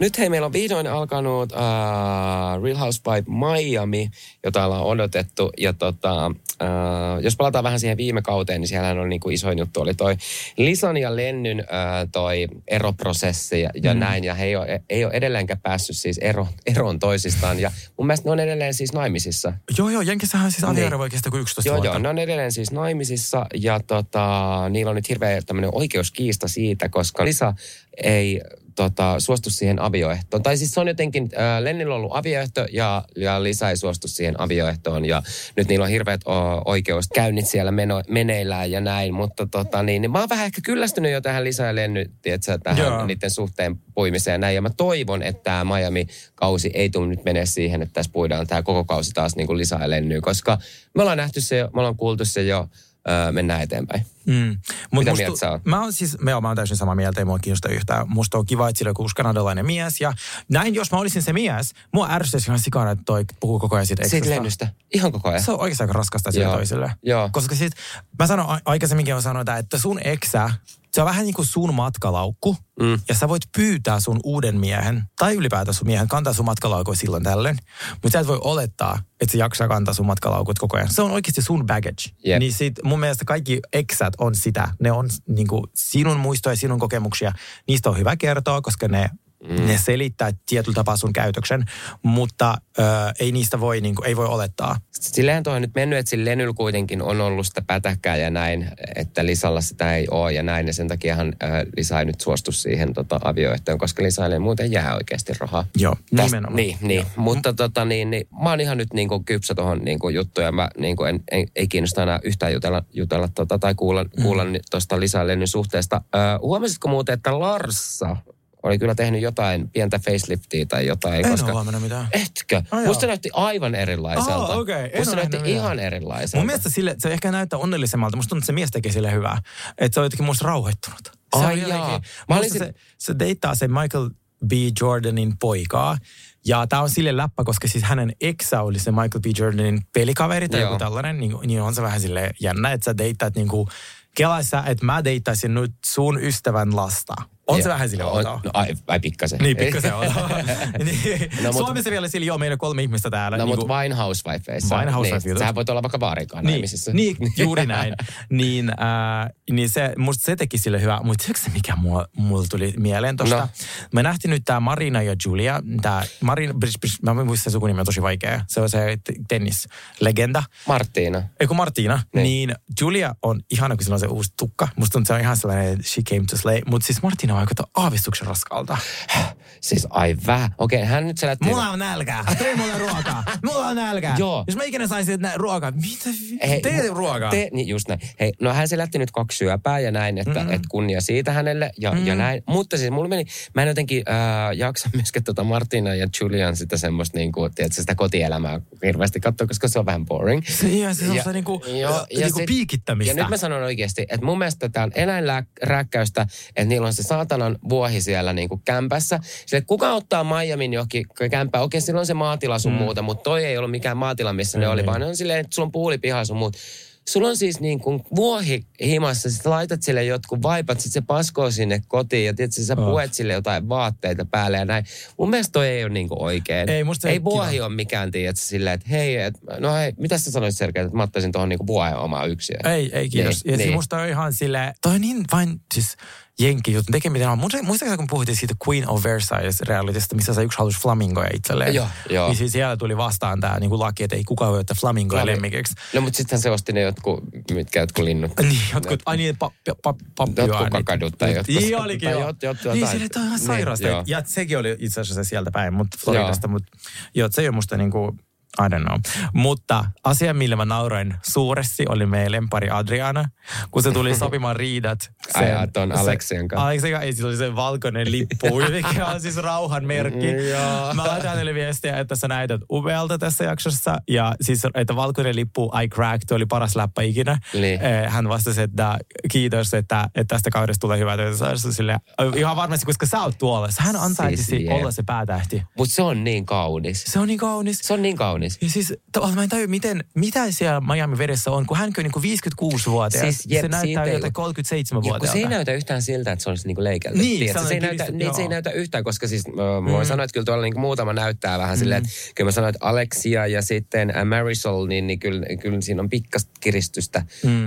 Speaker 4: Nyt hei, meillä on vihdoin alkanut uh, Real Housewife Miami, jota ollaan odotettu. Ja tota, uh, jos palataan vähän siihen viime kauteen, niin siellähän oli niinku isoin juttu, oli toi Lisan ja Lennyn uh, toi eroprosessi ja, ja mm. näin. Ja he ei ole, ei ole edelleenkään päässyt siis ero, eroon toisistaan. Ja mun mielestä ne on edelleen siis naimisissa.
Speaker 3: Joo, joo, Jenkissähän siis avioero voi kestää kuin 11
Speaker 4: Joo,
Speaker 3: vuotta.
Speaker 4: joo, ne on edelleen siis naimisissa ja tota, niillä on nyt hirveä tämmöinen oikeuskiista siitä, koska Lisa ei tota, suostu siihen avioehtoon. Tai siis se on jotenkin, äh, Lennillä on ollut avioehto ja, ja Lisa ei suostu siihen avioehtoon. Ja nyt niillä on hirveät o, oikeuskäynnit siellä meno, meneillään ja näin. Mutta tota, niin, niin mä oon vähän ehkä kyllästynyt jo tähän Lisa ja Lenny, tiedätkö, tähän
Speaker 3: Joo.
Speaker 4: niiden suhteen puimiseen ja näin. Ja mä toivon, että tämä Miami-kausi ei tule nyt menee siihen, että tässä puidaan tämä koko kausi taas niin kuin Lisa ja Lenny. Koska me ollaan nähty se jo, me ollaan kuultu se jo, öö, mennään eteenpäin.
Speaker 3: Mm. Mut
Speaker 4: Mitä
Speaker 3: musta-
Speaker 4: mieltä sä oot?
Speaker 3: Mä oon siis, mä, oon- mä oon täysin samaa mieltä, ei mua kiinnosta yhtään. Musta on kiva, että sillä on joku kanadalainen mies. Ja näin, jos mä olisin se mies, mua ärsyttäisi ihan sikana, että toi puhuu koko ajan siitä
Speaker 4: Siitä. Lennystä. Ihan koko ajan.
Speaker 3: Se on oikeastaan aika raskasta sille
Speaker 4: Joo.
Speaker 3: toiselle.
Speaker 4: Joo.
Speaker 3: Koska siis, mä sanon aikaisemminkin on sanonut, että sun eksä, se on vähän niin kuin sun matkalaukku. Mm. Ja sä voit pyytää sun uuden miehen, tai ylipäätään sun miehen, kantaa sun matkalaukua silloin tällöin. Mutta sä et voi olettaa, että se jaksaa kantaa sun matkalaukut koko ajan. Se on oikeasti sun baggage.
Speaker 4: Jep.
Speaker 3: Niin sit mun mielestä kaikki eksät on sitä. Ne on niin kuin sinun muistoja, sinun kokemuksia. Niistä on hyvä kertoa, koska ne Mm. Ne selittää tietyllä tapaa sun käytöksen, mutta ö, ei niistä voi, niin kuin, ei voi olettaa.
Speaker 4: Sillähän toi on nyt mennyt, että sillä Lenyllä kuitenkin on ollut sitä pätäkkää ja näin, että Lisalla sitä ei ole ja näin. Ja sen takiahan äh, Lisa ei nyt suostu siihen tota, avioehtoon, koska Lisaille muuten jää oikeasti rahaa.
Speaker 3: Joo,
Speaker 4: Tästä-
Speaker 3: nimenomaan.
Speaker 4: Niin, niin. mutta tota, niin, niin, mä oon ihan nyt niin kuin kypsä tuohon niin juttuun ja mä niin kuin en, en, ei kiinnosta enää yhtään jutella, jutella tota, tai kuulla, mm. kuulla tuosta Lisa Lennyn suhteesta. Ö, huomasitko muuten, että Larssa oli kyllä tehnyt jotain pientä faceliftiä tai jotain,
Speaker 3: En
Speaker 4: koska...
Speaker 3: ole huomannut mitään.
Speaker 4: Etkö?
Speaker 3: Oh.
Speaker 4: Musta näytti aivan erilaiselta.
Speaker 3: Okei. En
Speaker 4: Musta näytti
Speaker 3: nähnyt
Speaker 4: ihan erilaiselta.
Speaker 3: Mun mielestä sille, se ehkä näyttää onnellisemmalta. Musta tuntuu, että se mies tekee sille hyvää. Että se on jotenkin musta rauhoittunut. Se
Speaker 4: Ai jaa. Mä olisin-
Speaker 3: se, se deittaa se Michael B. Jordanin poikaa. Ja tämä on sille läppä, koska siis hänen eksä oli se Michael B. Jordanin pelikaveri tai
Speaker 4: Joo.
Speaker 3: joku tällainen. Niin, niin on se vähän sille jännä, että sä deittaat niinku, kelaissa, että mä deittaisin nyt sun ystävän lasta. On se vähän sille
Speaker 4: on-
Speaker 3: outoa.
Speaker 4: No, ai, ai pikkasen.
Speaker 3: Niin, pikkasen outoa. [LAUGHS] [LAUGHS] niin,
Speaker 4: No, mut-
Speaker 3: Suomessa vielä sille, joo, meillä on kolme ihmistä täällä.
Speaker 4: No,
Speaker 3: niinku-
Speaker 4: mutta vain housewifeissa.
Speaker 3: Vain housewife-jutut.
Speaker 4: Niin, sähän voit olla vaikka vaarikaan
Speaker 3: niin,
Speaker 4: naimisissa.
Speaker 3: niin, [LAUGHS] juuri näin. niin, äh, niin se, musta se teki sille hyvää. Mutta tiedätkö se, mikä mulla, mulla tuli mieleen tosta?
Speaker 4: No.
Speaker 3: Me nähtiin nyt tämä Marina ja Julia. Tää Marina, bris, bris, mä muistan on tosi vaikea. Se on se tennislegenda.
Speaker 4: Marttiina.
Speaker 3: Eiku Martina,
Speaker 4: Niin.
Speaker 3: niin. niin Julia on ihana, kun sillä on se uusi tukka. Musta että se on ihan sellainen, she came to slay. Mutta siis Martina vaikuttaa aavistuksen raskalta.
Speaker 4: Siis ai vähän. Okei, hän nyt selätti...
Speaker 3: Mulla on nälkää. [LAUGHS] Tee mulle ruokaa. Mulla on nälkää.
Speaker 4: Joo.
Speaker 3: Jos mä ikinä saisin nä- ruokaa. Mitä?
Speaker 4: Hei,
Speaker 3: Tee
Speaker 4: mu-
Speaker 3: ruokaa.
Speaker 4: Te, niin just näin. Hei, no hän selätti nyt kaksi syöpää ja näin, että mm-hmm. et kunnia siitä hänelle ja, mm-hmm. ja näin. Mutta siis mulla meni, mä en jotenkin äh, jaksa myöskään tota Martina ja Julian sitä semmoista niin kuin, tiedätkö, sitä kotielämää hirveästi katsoa, koska se on vähän boring.
Speaker 3: Se, ja, se on
Speaker 4: Ja-
Speaker 3: niinku,
Speaker 4: joo,
Speaker 3: ja,
Speaker 4: ja
Speaker 3: niinku
Speaker 4: sit-
Speaker 3: piikittämistä.
Speaker 4: Ja nyt mä sanon oikeasti, että mun mielestä tämä on eläinrääkkäystä, että niillä on se saatanan vuohi siellä niinku kämpässä. Sille kuka ottaa Miamin johonkin kämpään? Okei, silloin on se maatila sun mm. muuta, mutta toi ei ollut mikään maatila, missä ne
Speaker 3: Ei,
Speaker 4: oli, vaan ne on silleen, että sulla on puulipiha sun muut. Sulla on siis niin kuin vuohi himassa, sit laitat sille jotkut vaipat, sit se paskoo sinne kotiin ja tietysti sä
Speaker 3: Oh.
Speaker 4: puet sille jotain vaatteita päälle ja näin. Mun mielestä toi ei ole niin kuin oikein.
Speaker 3: Ei, musta
Speaker 4: ei vuohi
Speaker 3: kiva.
Speaker 4: ole mikään, tiedätkö, silleen, että hei, et, no hei, mitä sä sanoisit Sergei, että mä ottaisin tuohon niin vuohen omaa yksiöön.
Speaker 3: Ei, ei kiitos.
Speaker 4: Niin,
Speaker 3: ja
Speaker 4: niin.
Speaker 3: niin. musta on ihan sille, toi on niin vain siis jenki juttu tekeminen. on. Muista- Muistatko, kun puhuttiin siitä Queen of Versailles realitista, missä se yksi halusi flamingoja itselleen?
Speaker 4: Joo, joo.
Speaker 3: Niin siis siellä tuli vastaan tämä niin laki, että ei kukaan voi ottaa flamingoja
Speaker 4: Flami-
Speaker 3: lemmikiksi.
Speaker 4: No mutta sittenhän se osti ne jotkut, mitkä jotkut linnut.
Speaker 3: Niin, jotkut, ai niin, pa, pa, pa, pappuaanit.
Speaker 4: Jotkut kakadut tai jotkut-
Speaker 3: Niin olikin, joo.
Speaker 4: jot- jot-
Speaker 3: Niin, sille toi on ihan
Speaker 4: Niin,
Speaker 3: sairasta.
Speaker 4: joo.
Speaker 3: ja sekin oli itse asiassa sieltä päin, mutta Floridasta. Mutta joo, se ei ole musta niinku, I don't know. Mutta asia, millä mä nauroin suuresti, oli meidän lempari Adriana, kun se tuli sopimaan riidat. [LAUGHS]
Speaker 4: Ai jaa, ton Aleksian kanssa.
Speaker 3: Aleksian kanssa, oli se valkoinen lippu, [LAUGHS] mikä on siis rauhan merkki.
Speaker 4: Joo.
Speaker 3: Mä laitan viestiä, että sä näytät upealta tässä jaksossa. Ja siis, että valkoinen lippu, I cracked, oli paras läppä ikinä.
Speaker 4: Niin.
Speaker 3: Eh, Hän vastasi, että kiitos, että, että tästä kaudesta tulee työtä. Sille, ihan varmasti, koska sä oot tuolla. Hän ansaitsisi
Speaker 4: Siis
Speaker 3: olla se päätähti.
Speaker 4: Mutta se on niin kaunis.
Speaker 3: Se on niin kaunis.
Speaker 4: Se on niin kaunis.
Speaker 3: Ja siis tavallaan mä en tajua, miten, mitä siellä Miami vedessä on, kun hän on niin 56-vuotias.
Speaker 4: Siis jep,
Speaker 3: se näyttää jotain
Speaker 4: Ja kun
Speaker 3: 37-vuotiaalta.
Speaker 4: se ei näytä yhtään siltä, että se olisi niinku leikelty.
Speaker 3: Niin,
Speaker 4: tiedätkö? se, ei näytä, niin, se ei näytä yhtään, koska siis äh, mä voin sanoa, että kyllä tuolla niinku muutama näyttää vähän silleen, että kyllä mä sanoin, että Alexia ja sitten äh, Marisol, niin, niin kyllä, kyllä siinä on pikkasta kiristystä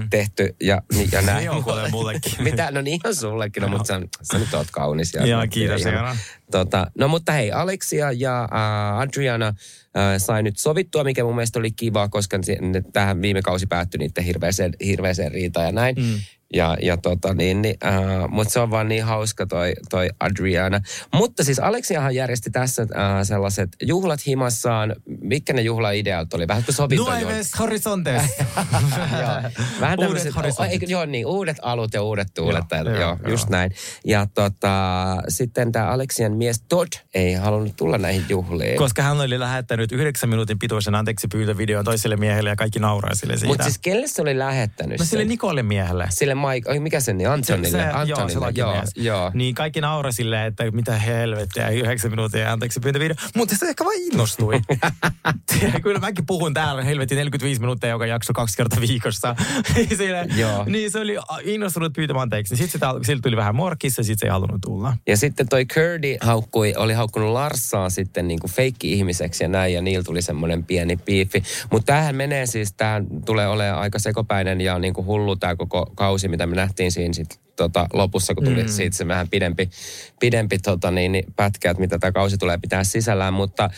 Speaker 4: tehty ja, ja [LAUGHS] näin.
Speaker 3: Niin on kuule mullekin. [LAUGHS]
Speaker 4: Mitä? No niin on sullekin, no, mutta sä, sä nyt oot kaunis. Ja,
Speaker 3: Joo, kiitos,
Speaker 4: ja-
Speaker 3: ihana.
Speaker 4: Tota, no mutta hei, Alexia ja äh, Adriana äh, sai nyt sovittua, mikä mun mielestä oli kiva, koska tähän viime kausi päättyi niiden hirveäseen, hirveäseen riitaan ja näin. Mm. Ja, ja tota niin, niin äh, mutta se on vaan niin hauska toi, toi Adriana. Mutta siis Aleksiahan järjesti tässä äh, sellaiset juhlat himassaan. Mitkä ne juhlaideat oli? Vähän kuin sovintojuhlat.
Speaker 3: Nueves Horizontes. [LAUGHS]
Speaker 4: joo. Vähän
Speaker 3: Uudet horisontit.
Speaker 4: eikö, joo niin, uudet alut ja uudet tuulet.
Speaker 3: Joo,
Speaker 4: Joo,
Speaker 3: joo,
Speaker 4: just näin. Ja tota, sitten tämä Aleksian mies Todd ei halunnut tulla näihin juhliin.
Speaker 3: Koska hän oli lähettänyt yhdeksän minuutin pituisen anteeksi pyyntövideon toiselle miehelle ja kaikki nauraa sille siitä.
Speaker 4: Mutta siis kelle se oli lähettänyt
Speaker 3: no sille Nikolle miehelle.
Speaker 4: Sille Mike, oi, mikä sen niin, Antonille?
Speaker 3: joo,
Speaker 4: Antonille,
Speaker 3: se
Speaker 4: joo,
Speaker 3: lakimies.
Speaker 4: joo.
Speaker 3: Niin kaikki naura silleen, että mitä helvettiä, yhdeksän minuuttia anteeksi pyyntövideo. Mutta se ehkä vain innostui. [LAUGHS] Kyllä mäkin puhun täällä helvetin 45 minuuttia joka jakso kaksi kertaa viikossa. [LAUGHS] Sille,
Speaker 4: Joo.
Speaker 3: Niin se oli innostunut pyytämään anteeksi. Sitten sitä, sillä tuli vähän morkissa ja sitten se ei halunnut tulla.
Speaker 4: Ja sitten toi Curdy haukkui, oli haukkunut Larssaa sitten niin kuin feikki-ihmiseksi ja näin, ja niillä tuli semmoinen pieni piifi. Mutta tämähän menee siis, tämä tulee olemaan aika sekopäinen ja niin kuin hullu tämä koko kausi, mitä me nähtiin siinä sit, tota, lopussa, kun tuli mm. siitä se vähän pidempi, pidempi tota, niin, niin, pätkä, että mitä tämä kausi tulee pitää sisällään, mutta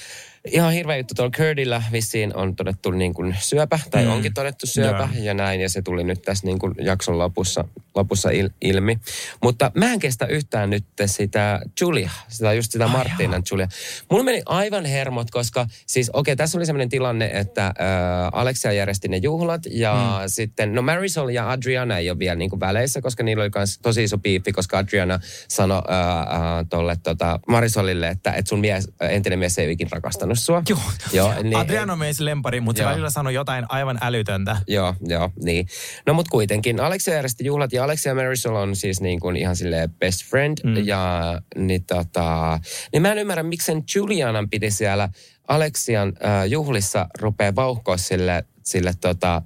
Speaker 4: Ihan hirveä juttu tuolla Curdyllä vissiin on todettu niin kuin syöpä, tai mm. onkin todettu syöpä,
Speaker 3: Joo.
Speaker 4: ja näin, ja se tuli nyt tässä niin kuin jakson lopussa, lopussa il, ilmi. Mutta mä en kestä yhtään nyt sitä Julia, sitä just sitä Martinan Julia. Mulla meni aivan hermot, koska siis okei, okay, tässä oli sellainen tilanne, että äh, Alexia järjesti ne juhlat, ja mm. sitten, no Marisol ja Adriana ei ole vielä niin kuin väleissä, koska niillä oli myös tosi iso piippi, koska Adriana sanoi äh, äh, tolle tota Marisolille, että et sun mies, entinen mies ei ole ikin rakastanut sua.
Speaker 3: Joo.
Speaker 4: Joo, [LAUGHS] niin,
Speaker 3: Adriano on meidän lempari, mutta se
Speaker 4: Joo.
Speaker 3: välillä sanoi jotain aivan älytöntä.
Speaker 4: Joo, joo, niin. No mut kuitenkin, Alexia järjesti juhlat ja Alexia ja Marisol on siis niin kuin ihan sille best friend. Mm. Ja niin tota, niin mä en ymmärrä, miksi sen Julianan piti siellä Alexian äh, juhlissa rupea vauhkoa sille, sille tota,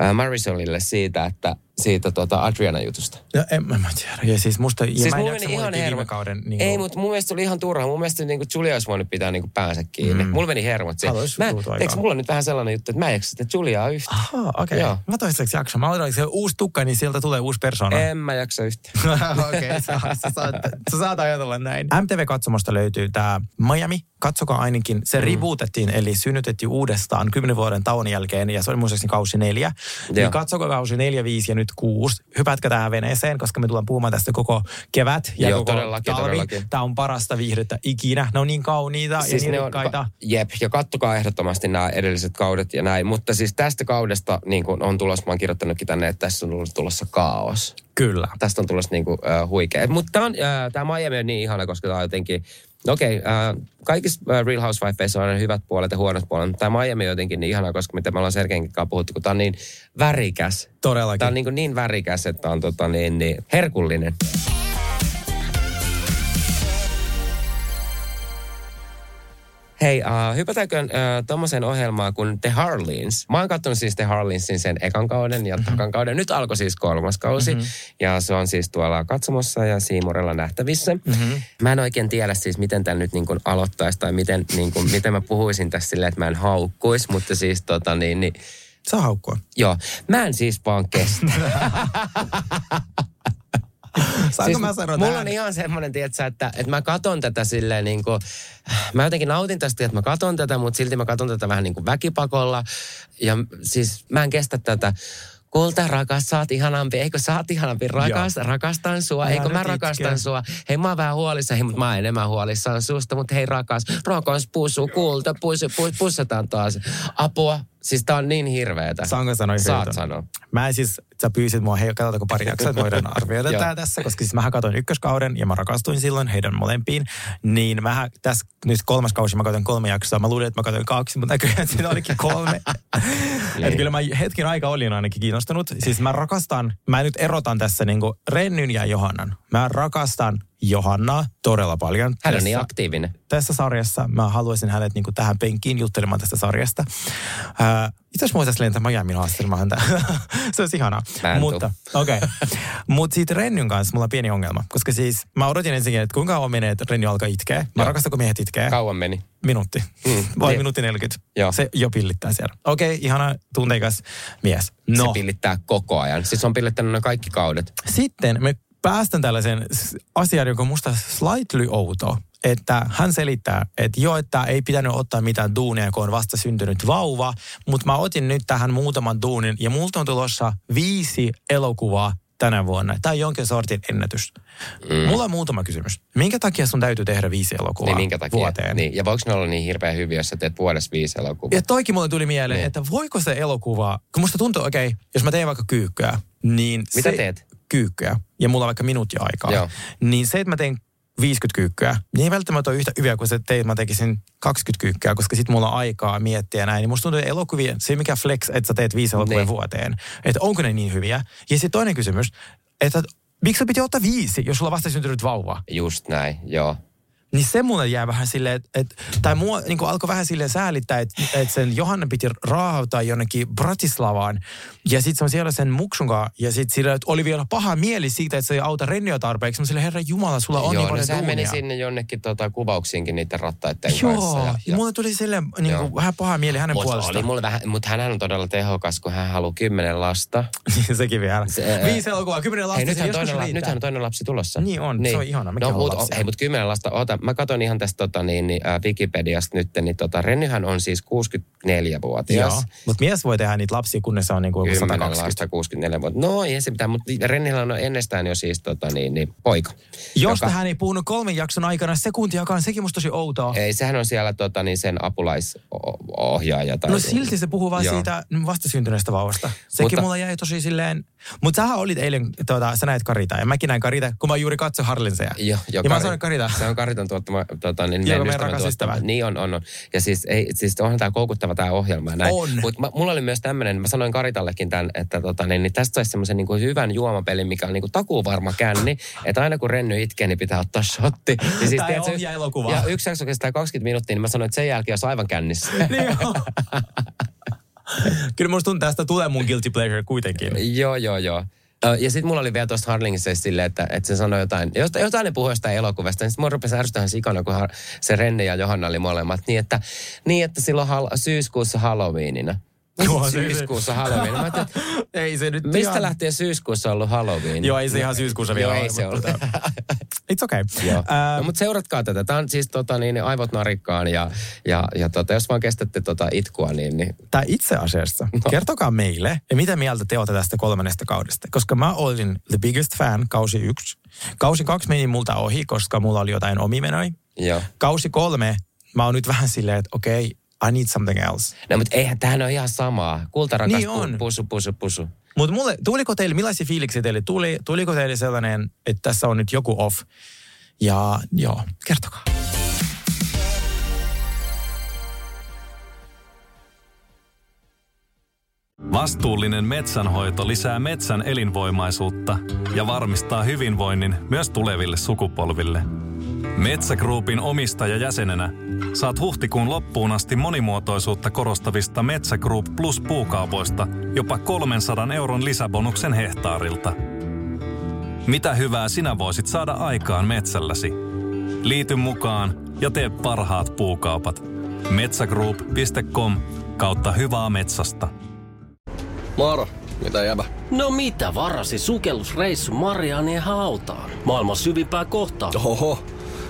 Speaker 4: äh, Marisolille siitä, että siitä tota Adriana jutusta.
Speaker 3: No, en mä, mä tiedä. Ja siis musta, ja
Speaker 4: Siis
Speaker 3: mä en
Speaker 4: meni ihan
Speaker 3: viime kauden. Niin
Speaker 4: Ei,
Speaker 3: kuin-
Speaker 4: mutta mun mielestä se oli ihan turha. Mun mielestä niin kuin Julia olisi voinut pitää niin kuin päänsä kiinni. Mm. Mulla meni hermot siihen.
Speaker 3: Haluais
Speaker 4: Mä, eikö mulla on nyt vähän sellainen juttu, että mä en jaksa sitä Juliaa yhtään.
Speaker 3: Aha, okei. Okay. Mä toistaiseksi jakson. Mä odotan, että se uusi tukka, niin sieltä tulee uusi persona.
Speaker 4: En mä jaksa yhtään. [LAUGHS]
Speaker 3: Okei, okay, sä, sä, saat, sä saat ajatella näin. MTV-katsomosta löytyy tämä Miami. Katsokaa ainakin. Se mm. rebootettiin, eli synnytettiin uudestaan kymmenen vuoden tauon jälkeen, ja se oli muistaakseni kausi neljä. Niin
Speaker 4: Joo.
Speaker 3: katsokaa kausi neljä, viisi ja nyt kuusi. Hypätkää tähän veneeseen, koska me tullaan puhumaan tästä koko kevät ja
Speaker 4: Joo,
Speaker 3: koko
Speaker 4: todellakin,
Speaker 3: talvi.
Speaker 4: todellakin.
Speaker 3: Tämä on parasta viihdettä ikinä. Ne on niin kauniita
Speaker 4: Siis
Speaker 3: ja niin
Speaker 4: ne on,
Speaker 3: rikkaita.
Speaker 4: jep, ja kattokaa ehdottomasti nämä edelliset kaudet ja näin. Mutta siis tästä kaudesta niin kuin on tulossa, mä oon kirjoittanutkin tänne, että tässä on tulossa kaos.
Speaker 3: Kyllä.
Speaker 4: Tästä on tulossa niin kuin, äh, huikea. Mutta tämä äh, tää Miami on niin ihana, koska tämä on jotenkin, okei, okay, äh, kaikissa äh, Real Housewifeissa on hyvät puolet ja huonot puolet, tämä Miami on jotenkin niin ihana, koska mitä me ollaan Sergeinkin kanssa puhuttu, kun tämä on niin värikäs.
Speaker 3: Todellakin.
Speaker 4: Tämä on niin, niin värikäs, että on tota niin, niin herkullinen. Hei, uh, hypätäänkö uh, tommoseen ohjelmaan kuin The Harleys? Mä oon katsonut siis The Harleysin sen ekan kauden ja mm-hmm. takan kauden. Nyt alkoi siis kolmas kausi. Mm-hmm. Ja se on siis tuolla katsomossa ja Siimorella nähtävissä. Mm-hmm. Mä en oikein tiedä siis, miten tämän nyt niin kuin aloittaisi tai miten, niin kuin, miten mä puhuisin tässä silleen, että mä en haukkuisi. Mutta siis tota niin, niin
Speaker 3: Saa haukkua.
Speaker 4: joo. Mä en siis vaan kestä. [LAUGHS]
Speaker 3: Saanko mä sanoa
Speaker 4: mulla on ihan semmoinen, tietsä, että, että mä katon tätä silleen niin kuin, mä jotenkin nautin tästä, että mä katon tätä, mutta silti mä katon tätä vähän niin kuin väkipakolla. Ja siis mä en kestä tätä, kulta rakas, sä oot ihanampi. Eikö sä oot ihanampi? Rakas, rakastan sua.
Speaker 3: Älä
Speaker 4: Eikö mä rakastan
Speaker 3: itke.
Speaker 4: sua? Hei mä oon vähän huolissani, mutta mä oon enemmän huolissaan susta. Mutta hei rakas, rakas pusu, kulta, pusu, pusu, pussataan taas. Apua. Siis tää on niin hirveetä.
Speaker 3: Saanko sanoa
Speaker 4: Saat sanoa.
Speaker 3: Mä en siis, sä pyysit mua, hei, katsotaanko pari [LAUGHS] jaksoa, että voidaan arvioida tää tässä, koska siis mä katoin ykköskauden ja mä rakastuin silloin heidän molempiin. Niin mä tässä nyt kolmas kausi mä katsoin kolme jaksoa. Mä luulin, että mä katsoin kaksi, mutta näköjään [LAUGHS] siinä olikin kolme. [LAUGHS] että kyllä mä hetken aika olin ainakin kiinnostunut. Siis mä rakastan, mä nyt erotan tässä niinku Rennyn ja Johannan. Mä rakastan Johannaa todella paljon.
Speaker 4: Hän on niin
Speaker 3: Tässä-
Speaker 4: aktiivinen.
Speaker 3: tässä sarjassa. Mä haluaisin hänet niin tähän penkiin juttelemaan tästä sarjasta. Ää, itse asiassa voitaisiin lentää Miamiin haastelemaan häntä. [LAUGHS] Se olisi ihanaa. Mutta, okei. Okay. Mutta siitä Rennyn kanssa mulla on pieni ongelma. Koska siis mä odotin ensinnäkin, että kuinka kauan menee, että Renny alkaa itkeä. Mä
Speaker 4: Joo.
Speaker 3: rakastan, kun miehet itkee.
Speaker 4: Kauan meni.
Speaker 3: Minuutti.
Speaker 4: Mm.
Speaker 3: Vai
Speaker 4: Niin.
Speaker 3: minuutti 40.
Speaker 4: Joo.
Speaker 3: Se jo pillittää siellä. Okei, okay, ihana tunteikas mies. No,
Speaker 4: Se pillittää koko ajan. Siis on pillittänyt ne kaikki kaudet.
Speaker 3: sitten me päästään tällaisen asian, joka on musta slightly outo. Että hän selittää, että joo, että ei pitänyt ottaa mitään duunia, kun on vasta syntynyt vauva. Mutta mä otin nyt tähän muutaman duunin ja multa on tulossa viisi elokuvaa tänä vuonna. Tämä on jonkin sortin ennätys. Mm. Mulla on muutama kysymys. Minkä takia sun täytyy tehdä viisi elokuvaa
Speaker 4: Niin minkä takia?
Speaker 3: vuoteen?
Speaker 4: Niin. Ja voiko ne olla niin hirveän hyviä, jos sä teet vuodessa viisi elokuvaa?
Speaker 3: Ja toikin mulle tuli mieleen,
Speaker 4: Niin.
Speaker 3: että voiko se elokuva, kun musta tuntuu, okei, okay, jos mä teen vaikka kyykkyä, niin
Speaker 4: Mitä
Speaker 3: se,
Speaker 4: teet?
Speaker 3: Kyykkyä, ja mulla on vaikka minuutti aikaa,
Speaker 4: Joo.
Speaker 3: niin se, että mä teen 50 kyykkyä, niin ei välttämättä ole yhtä hyviä kuin se, että mä tekisin 20 kyykkyä, koska sit mulla on aikaa miettiä ja näin. Niin musta tuntuu, että elokuvia, se mikä flex, että sä teet viisi elokuvaa
Speaker 4: Niin.
Speaker 3: vuoteen. Että onko ne niin hyviä? Ja sitten toinen kysymys, että miksi piti ottaa viisi, jos sulla on vasta syntynyt vauva?
Speaker 4: Just näin, joo.
Speaker 3: Niin se mulle jää vähän silleen, että, et, tai mua niin alkoi vähän silleen säälittää, että, että sen Johanna piti raahautaa jonnekin Bratislavaan. Ja sitten se on siellä sen muksun kanssa, ja sitten sillä että oli vielä paha mieli siitä, että se ei auta Renniä tarpeeksi. Mä silleen, herra Jumala, sulla on
Speaker 4: joo,
Speaker 3: niin
Speaker 4: no
Speaker 3: paljon
Speaker 4: sehän
Speaker 3: duunia.
Speaker 4: meni sinne jonnekin tota, kuvauksiinkin niiden rattaiden kanssa.
Speaker 3: Joo, ja,
Speaker 4: Ja,
Speaker 3: ja mulle tuli silleen niin kuin, vähän paha mieli hänen
Speaker 4: Mutta
Speaker 3: puolestaan.
Speaker 4: oli mulle vähän, mutta hän on todella tehokas, kun hän haluaa kymmenen lasta. [LAUGHS]
Speaker 3: Sekin vielä.
Speaker 4: Se,
Speaker 3: Viisi elokuvaa, kymmenen lasta,
Speaker 4: Hei, nythän, toinen, la, nythän on toinen lapsi tulossa.
Speaker 3: Niin on, se on ihana,
Speaker 4: No, mut, hei, mutta kymmenen lasta, mä katson ihan tästä tota, niin, niin, äh, Wikipediasta nyt, niin tota, Rennyhän on siis 64-vuotias.
Speaker 3: Joo, mutta mies voi tehdä niitä lapsia, kunnes se on niin kuin
Speaker 4: 10
Speaker 3: 120.
Speaker 4: lasta, 64 vuotta. No ei se mitään, mutta Rennillä on ennestään jo siis tota, niin, niin, poika.
Speaker 3: Jos hän ei puhunut kolmen jakson aikana sekuntiakaan, sekin musta tosi outoa.
Speaker 4: Ei, sehän on siellä tota, niin sen apulaisohjaaja. Tai
Speaker 3: No silti se puhuu vaan
Speaker 4: Joo.
Speaker 3: siitä vastasyntyneestä vauvasta. Sekin
Speaker 4: Mutta-
Speaker 3: mulla jäi tosi silleen... Mutta sähän olit eilen, tuota, sä näet Karita ja mäkin näin Karita, kun mä juuri katsoin Harlinseja.
Speaker 4: Joo, jo,
Speaker 3: ja mä
Speaker 4: Kari-
Speaker 3: sanoin Karita.
Speaker 4: Se on Kariton tuottama, tota, niin
Speaker 3: Joo,
Speaker 4: meidän
Speaker 3: rakas ystävä.
Speaker 4: Niin on, on, on. Ja siis, ei, siis onhan tämä koukuttava tämä ohjelma näin.
Speaker 3: On.
Speaker 4: Mutta mulla oli myös tämmöinen, mä sanoin Karitallekin tämän, että tota, niin, niin tästä saisi semmoisen niin hyvän juomapelin, mikä on niin kuin takuuvarma känni, että aina kun Renny itkee, niin pitää ottaa shotti. Ja siis,
Speaker 3: Tai
Speaker 4: tiedätkö,
Speaker 3: ohjaa elokuvaa.
Speaker 4: Ja yksi jakso kestää 20 minuuttia, niin mä sanoin, että sen jälkeen olisi aivan kännissä. [LAUGHS]
Speaker 3: Niin. Kyllä musta tuntuu, että tästä tulee mun guilty pleasure kuitenkin.
Speaker 4: Joo, joo, joo. Ja sitten mulla oli vielä tuosta Harlingissa silleen, että, että se sanoi jotain, jotain, jotain ne puhui jostain elokuvasta, niin sitten mua rupesi ärsyttämään sikana, kun se Renne ja Johanna oli molemmat, niin että, niin että silloin hal- syyskuussa Halloweenina.
Speaker 3: Joo,
Speaker 4: syyskuussa Halloween. Mä että [LAUGHS]
Speaker 3: Ei se nyt
Speaker 4: mistä
Speaker 3: ihan...
Speaker 4: lähtien syyskuussa on ollut Halloween?
Speaker 3: Joo, ei se ihan syyskuussa vielä
Speaker 4: Joo, ei se
Speaker 3: tota, [LAUGHS] It's okay.
Speaker 4: Joo.
Speaker 3: Ää,
Speaker 4: No, mutta seuratkaa tätä. Tämä on siis tota, niin, aivot narikkaan ja, ja, ja tota, jos vaan kestätte tota itkua, niin, niin
Speaker 3: Tai itse asiassa,
Speaker 4: No.
Speaker 3: kertokaa meille, ja mitä mieltä te olette tästä kolmannesta kaudesta. Koska mä olin the biggest fan kausi yksi. Kausi kaksi meni multa ohi, koska mulla oli jotain omimenoja.
Speaker 4: joo.
Speaker 3: Kausi kolme, mä oon nyt vähän silleen, että okei, I need something else.
Speaker 4: No, mutta eihän tämähän ole ihan samaa. Kultarakas
Speaker 3: Niin on.
Speaker 4: pusu, pusu, pusu.
Speaker 3: Mutta mulle, tuliko teille, millaisia fiiliksiä teille tuli? Tuliko teille sellainen, että tässä on nyt joku off? Ja joo, kertokaa.
Speaker 9: Vastuullinen metsänhoito lisää metsän elinvoimaisuutta ja varmistaa hyvinvoinnin myös tuleville sukupolville. Metsä Groupin omistajajäsenenä saat huhtikuun loppuun asti monimuotoisuutta korostavista Metsä Group Plus puukaupoista jopa 300 euron lisäbonuksen hehtaarilta. Mitä hyvää sinä voisit saada aikaan metsälläsi? Liity mukaan ja tee parhaat puukaupat. Metsägroup.com kautta hyvää metsästä.
Speaker 10: Moro, mitä jäbä?
Speaker 11: No mitä varasi sukellusreissu Marianien hautaan? Maailman syvimpää kohtaa.
Speaker 10: Oho,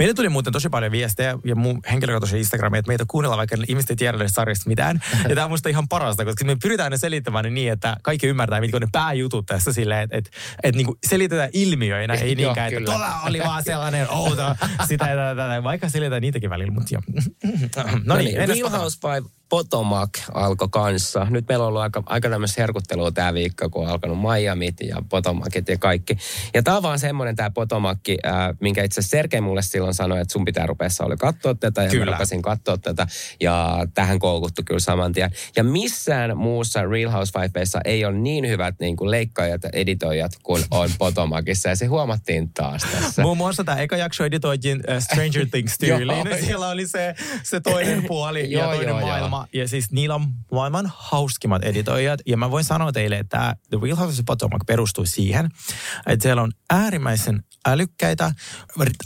Speaker 3: Meille tuli muuten tosi paljon viestejä ja mun henkilökohtaisen Instagramiin, että meitä kuunnellaan vaikka ihmiset ei tiedä sarjasta mitään. Ja tämä on musta ihan parasta, koska me pyritään ne selittämään ne niin, että kaikki ymmärtää, mitkä on ne pääjutut tässä silleen, että, että, että niin kuin selitetään ilmiöinä, ei niinkään, että tuolla oli vaan sellainen outo, sitä ja tätä. Vaikka selitetään niitäkin välillä, mutta joo. [LAUGHS] No niin,
Speaker 4: Real
Speaker 3: entäs
Speaker 4: Housewife Potomac alkoi kanssa. Nyt meillä on ollut aika, aika tämmöistä herkuttelua tämä viikko, kun on alkanut Miamit ja Potomacit ja kaikki. Ja tämä on vaan semmoinen tämä Potomacki, äh, minkä itse asiassa Sergei mulle silloin sanoi, että sun pitää rupea oli katsoa tätä. Ja
Speaker 3: Kyllä.
Speaker 4: mä katsoa tätä. Ja tähän koukuttu kyllä saman tien. Ja missään muussa Real Housewifeissa ei ole niin hyvät niin kuin leikkaajat ja editoijat kuin on [LAUGHS] Potomacissa. Ja se huomattiin taas tässä.
Speaker 3: Muun muassa tämä eka jakso editoitiin uh, Stranger Things [LAUGHS] tyyliin. Siellä oli se, se toinen puoli ja
Speaker 4: Joo,
Speaker 3: toinen
Speaker 4: joo, joo.
Speaker 3: Ja siis niillä on maailman hauskimmat editoijat. Ja mä voin sanoa teille, että The Real Housewives of Potomac perustuu siihen, että siellä on äärimmäisen älykkäitä,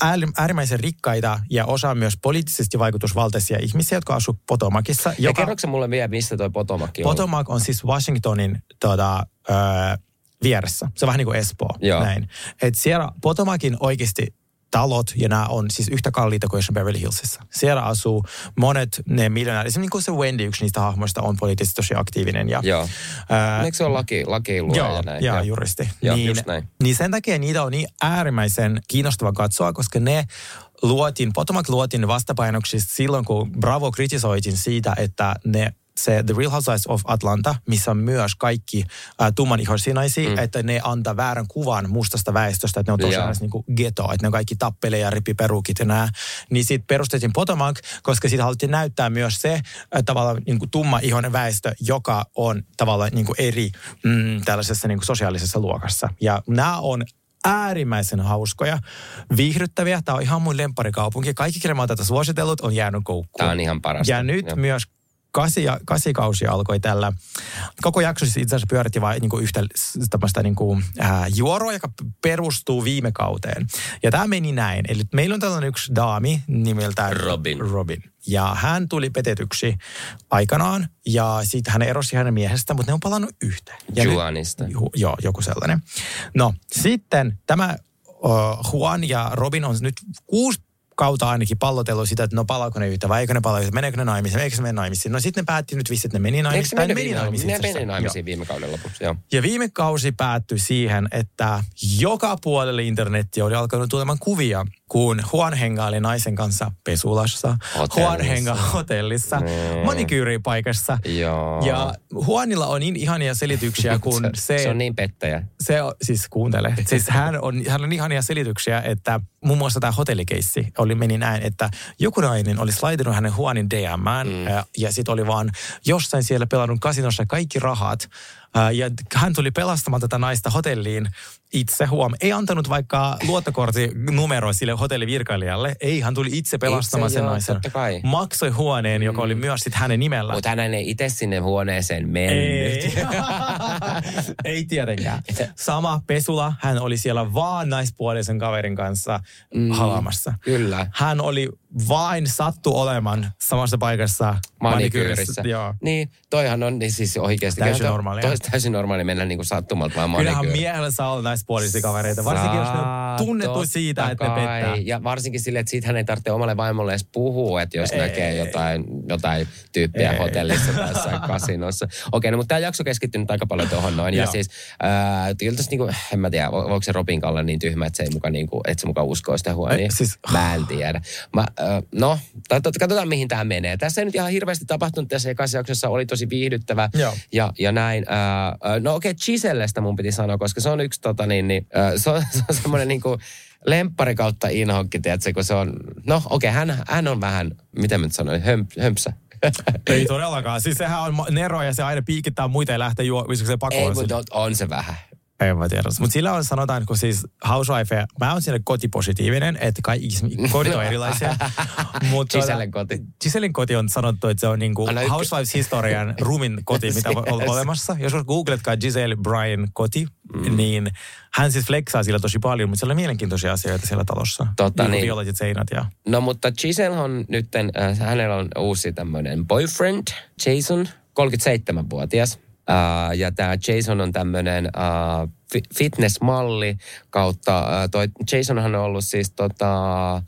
Speaker 3: ääri- äärimmäisen rikkaita ja osa myös poliittisesti vaikutusvaltaisia ihmisiä, jotka asuu Potomacissa.
Speaker 4: Ja kerroksä mulle vielä, missä toi Potomac on?
Speaker 3: Potomac on siis Washingtonin tota, ö, vieressä. Se on vähän niin kuin Espoo.
Speaker 4: Joo.
Speaker 3: Näin. Et siellä Potomacin oikeasti talot, ja nämä on siis yhtä kalliita kuin jossain Beverly Hillsissä. Siellä asuu monet ne miljonäärit. Esimerkiksi niin se Wendy, yksi niistä hahmoista, on poliittisesti tosi aktiivinen. Ja,
Speaker 4: Joo.
Speaker 3: ää,
Speaker 4: Eikö se ole laki, lakiilua
Speaker 3: Joo,
Speaker 4: ja näin?
Speaker 3: joo, juristi.
Speaker 4: Joo,
Speaker 3: niin,
Speaker 4: just näin.
Speaker 3: niin sen takia niitä on niin äärimmäisen kiinnostava katsoa, koska ne luotiin, Potomac luotiin vastapainoksista silloin, kun Bravo kritisoitin siitä, että ne se The Real Housewives of Atlanta, missä on myös kaikki äh, tummanihoisia naisia, mm. että ne antaa väärän kuvan mustasta väestöstä, että ne on tosiaan niin kuin ghetto, että ne on kaikki tappelee ja ripiperukit ja nää. Niin sitten perustettiin Potomac, koska siitä haluttiin näyttää myös se äh, tavallaan niin kuin tumma ihoinen väestö, joka on tavallaan niin kuin eri mm, tällaisessa niin kuin sosiaalisessa luokassa. Ja nämä on äärimmäisen hauskoja, viihdyttäviä. Tämä on ihan mun lemparikaupunki. Kaikki, kelle mä oon tätä suositellut, on jäänyt koukkuun.
Speaker 4: Tämä on ihan parasta.
Speaker 3: Ja nyt
Speaker 4: Joo.
Speaker 3: myös kasi, kasikausi alkoi tällä. Koko jakso siis itse asiassa pyöritti vain niin yhtä tämmöistä niin kuin, ää, juoroa, joka perustuu viime kauteen. Ja tämä meni näin. Eli meillä on tällainen yksi daami nimeltään
Speaker 4: Robin.
Speaker 3: Robin. Ja hän tuli petetyksi aikanaan ja sitten hän erosi hänen miehestä, mutta ne on palannut yhteen. Ja nyt-
Speaker 4: Juanista.
Speaker 3: Ju, joo, joku sellainen. No, sitten tämä uh, Juan ja Robin on nyt kuusi kautta ainakin pallotellut sitä, että no palaako ne yhtä vai eikö ne palaa yhtä, meneekö ne naimisiin, eikö ne mene naimisiin. No sitten ne päätti nyt vissi, että ne meni
Speaker 4: Eikö
Speaker 3: naimisiin.
Speaker 4: mene
Speaker 3: ne meni
Speaker 4: viime,
Speaker 3: naimisiin.
Speaker 4: ne meni naimisiin viime kauden lopussa, joo.
Speaker 3: Ja viime kausi päättyi siihen, että joka puolelle internetti oli alkanut tulemaan kuvia, kun Juan hengaili naisen kanssa pesulassa,
Speaker 4: Hotellissa.
Speaker 3: Juan hengaa hotellissa,
Speaker 4: Mm.
Speaker 3: manikyyripaikassa.
Speaker 4: Joo.
Speaker 3: Ja Juanilla on niin ihania selityksiä, [LAUGHS] kun se...
Speaker 4: se on niin pettäjä.
Speaker 3: Se on, siis kuuntele. Siis hän on, hän on ihania selityksiä, että muun muassa tämä hotellikeissi oli, meni näin, että joku nainen oli slaidannut hänen huonin DMään mm. ja, ja sitten oli vaan jossain siellä pelannut kasinossa kaikki rahat. Ja hän tuli pelastamaan tätä naista hotelliin itse huom. Ei antanut vaikka luottokortin numeroa sille hotellivirkailijalle. Ei, hän tuli itse pelastamaan
Speaker 4: Itse,
Speaker 3: sen
Speaker 4: joo,
Speaker 3: naisen. Maksoi huoneen, joka oli myös sitten hänen nimellä.
Speaker 4: Mutta hän ei itse sinne huoneeseen mennyt.
Speaker 3: Ei. [LAUGHS] Ei tietenkään. Sama Pesula, hän oli siellä vaan naispuolisen kaverin kanssa mm, halaamassa.
Speaker 4: Kyllä.
Speaker 3: Hän oli vain sattu olemaan samassa paikassa
Speaker 4: Manikyyrissä.
Speaker 3: Joo.
Speaker 4: Niin, toihan on niin siis oikeasti.
Speaker 3: Täysin
Speaker 4: kyllähän
Speaker 3: normaalia.
Speaker 4: Toi, [LAUGHS] täysin normaali mennä niinku sattumalta vaan
Speaker 3: Kyllähän
Speaker 4: manikyyriin.
Speaker 3: miehellä saa olla naispuolisia kavereita, varsinkin jos ne on tunnettu siitä, että ne pettää.
Speaker 4: Ja varsinkin sille, että siitä hän ei tarvitse omalle vaimolle edes puhua, että jos
Speaker 3: Ei.
Speaker 4: näkee jotain, jotain tyyppiä
Speaker 3: Ei.
Speaker 4: hotellissa tai jossain kasinossa. Okei, no, mutta tämä jakso keskittyy nyt aika paljon tuohon noin. ja siis, äh, kyllä tässä niinku, en mä tiedä, vo- voiko se Robin olla niin tyhmä, että se ei muka, niinku, että se muka uskoo sitä huonia.
Speaker 3: Siis-
Speaker 4: Mä en tiedä. Mä, no, katsotaan mihin tämä menee. Tässä ei nyt ihan hirveästi tapahtunut tässä ekassa jaksossa, oli tosi viihdyttävä
Speaker 3: Joo.
Speaker 4: ja, ja näin. No okei, okay, Gisellestä mun piti sanoa, koska se on yksi tota niin, niin se on, [LAUGHS] se on semmoinen niinku lemppari kautta inhokki, tiedätkö, kun se on, no okei, okay, hän, hän on vähän, miten mä nyt sanoin, hömp, hömpsä. [LAUGHS]
Speaker 3: Ei todellakaan. Siis sehän on Nero ja se aina piikittää muita ja lähtee juo, koska se pakko
Speaker 4: Ei, mutta on, on se vähän.
Speaker 3: En mä tiedä. Mutta sillä on sanotaan, kun siis housewife, mä oon siellä kotipositiivinen, että kaikki kodit on erilaisia. [LAUGHS] Mut
Speaker 4: Gisellen koti.
Speaker 3: Gisellen koti on sanottu, että se on niinku
Speaker 4: Anna ykkö-
Speaker 3: Housewives-historian [LAUGHS] rumin koti, mitä on
Speaker 4: Yes.
Speaker 3: olemassa. Jos googletkaa Giselle Bryan koti, mm. niin hän siis flexaa sillä tosi paljon, mutta siellä on mielenkiintoisia asioita siellä talossa.
Speaker 4: Totta
Speaker 3: niin.
Speaker 4: niin.
Speaker 3: Violetit seinät ja...
Speaker 4: No mutta Giselle on nyt, äh, hänellä on uusi tämmöinen boyfriend, Jason, 37-vuotias. Äh, ja tämä Jason on tämmöinen äh, fi- fitnessmalli kautta, äh, toi Jasonhan on ollut siis tota,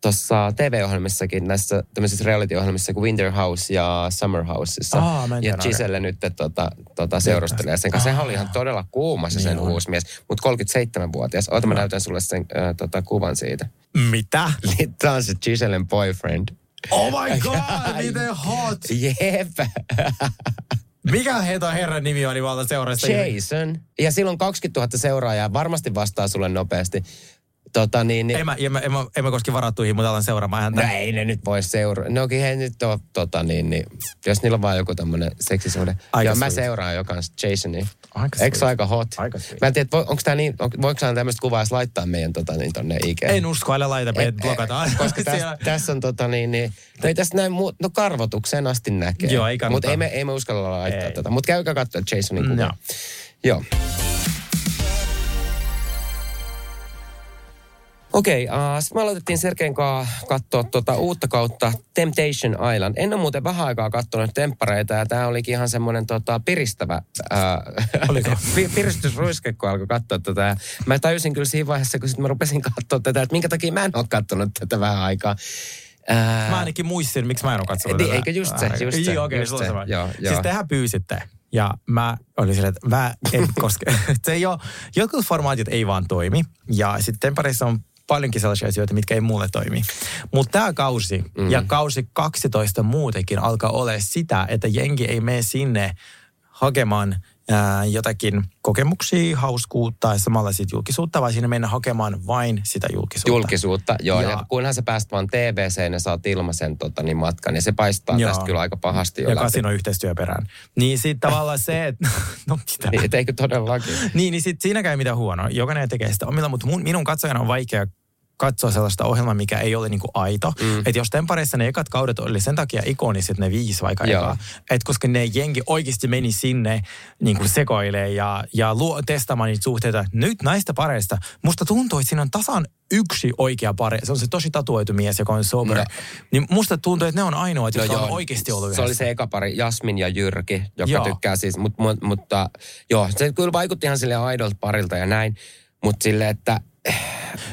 Speaker 4: tuossa TV-ohjelmissakin, näissä tämmöisissä reality-ohjelmissa kuin Winter House ja Summer Houseissa.
Speaker 3: Aa, en
Speaker 4: ja Giselle nyt tota, tota, seurustelee sen kanssa. Sehän oli ihan todella kuuma se sen
Speaker 3: Niin on.
Speaker 4: uusi mies, mutta 37-vuotias. Oota, mä näytän sulle sen äh, tota, kuvan siitä.
Speaker 3: Mitä? [LAUGHS]
Speaker 4: Tämä on se Gisellen boyfriend.
Speaker 3: Oh my god, miten hot! [LAUGHS]
Speaker 4: Jep. [LAUGHS]
Speaker 3: Mikä heitä herran nimi mä otan seurasta.
Speaker 4: Jason. Ja silloin 20 000 seuraajaa. Varmasti vastaa sulle nopeasti. Tota niin, niin
Speaker 3: En mä, en mä, en mä, en mä koske varattuihin, mutta alan seuraamaan häntä.
Speaker 4: No ei ne nyt voi seuraa. No he nyt on, tota niin, niin, jos niillä on vaan joku tämmönen seksisuhde.
Speaker 3: Aika
Speaker 4: Joo, mä seuraan jo kans Jasonia.
Speaker 3: Aika
Speaker 4: Eikö aika hot?
Speaker 3: Aika sweet.
Speaker 4: Mä en tiedä, onko tää niin, on, voiko sä tämmöistä kuvaa edes laittaa meidän tota, niin, tonne IG?
Speaker 3: En usko, älä laita,
Speaker 4: Ei,
Speaker 3: meidät blokataan.
Speaker 4: ei, Koska [LAUGHS] tässä täs on tota niin, niin ei tässä näin, muu, no karvotukseen asti näkee.
Speaker 3: Joo, ei kannata.
Speaker 4: Mutta ei me, ei me uskalla laittaa
Speaker 3: Ei.
Speaker 4: tätä. Mutta käykää katsoa Jasonin
Speaker 3: Mm,
Speaker 4: kuvaa.
Speaker 3: joo.
Speaker 4: Joo. Okei, okay, uh, sitten me aloitettiin Sergeen kanssa katsoa tuota uutta kautta Temptation Island. En ole muuten vähän aikaa katsonut temppareita ja tämä olikin ihan semmoinen tota, piristävä uh,
Speaker 3: Oliko? [LAUGHS]
Speaker 4: piristysruiske, kun alkoi katsoa tätä. Mä tajusin kyllä siinä vaiheessa, kun sit mä rupesin katsoa tätä, että minkä takia mä en ole katsonut tätä vähän aikaa. Uh,
Speaker 3: Mä ainakin muistin, miksi mä en ole katsonut tätä.
Speaker 4: eikö just se,
Speaker 3: Ää,
Speaker 4: just se,
Speaker 3: Joo, okei,
Speaker 4: just
Speaker 3: sulla
Speaker 4: se. Joo, joo.
Speaker 3: Siis tehän pyysitte. Ja mä olin silleen, että mä en koske. [LAUGHS] se ei ole, jotkut formaatit ei vaan toimi. Ja sitten parissa on paljonkin sellaisia asioita, mitkä ei mulle toimi. Mutta tämä kausi mm. ja kausi 12 muutenkin alkaa olla sitä, että jengi ei mene sinne hakemaan ää, jotakin kokemuksia, hauskuutta ja samalla sitten julkisuutta, vaan sinne mennä hakemaan vain sitä julkisuutta.
Speaker 4: Julkisuutta, joo. Ja,
Speaker 3: Ja-
Speaker 4: kunhan sä pääst vaan TVCen ja saat ilmaisen tota, niin matkan, niin se paistaa
Speaker 3: Joo.
Speaker 4: tästä kyllä aika pahasti jo
Speaker 3: Ja kasino yhteistyöperään. Niin sitten tavallaan se, että... [LAUGHS] No mitä?
Speaker 4: Niin, et eikö todellakin?
Speaker 3: Niin, niin sit siinäkään ei mitään huonoa. Jokainen tekee sitä omilla, mutta mun, minun katsojana on vaikea katsoa sellaista ohjelmaa, mikä ei ole niinku aito. Mm. Että jos Tempareissa ne ekat kaudet oli sen takia ikoniset ne viisi vaikka ekaa. Että koska ne jengi oikeasti meni sinne niinku sekoilee ja, ja luo, testaamaan niitä suhteita. Nyt näistä pareista, musta tuntuu, että siinä on tasan yksi oikea pare. Se on se tosi tatuoitu mies, joka on sober.
Speaker 4: No.
Speaker 3: Niin musta tuntuu, että ne on ainoat,
Speaker 4: No
Speaker 3: jotka on
Speaker 4: joo,
Speaker 3: oikeasti ollut
Speaker 4: Se oli
Speaker 3: yhdessä.
Speaker 4: se eka pari, Jasmin ja Jyrki, joka
Speaker 3: Joo.
Speaker 4: tykkää siis, mut, mut, mutta joo, se kyllä vaikutti ihan sille aidolta parilta ja näin. Mutta sille, että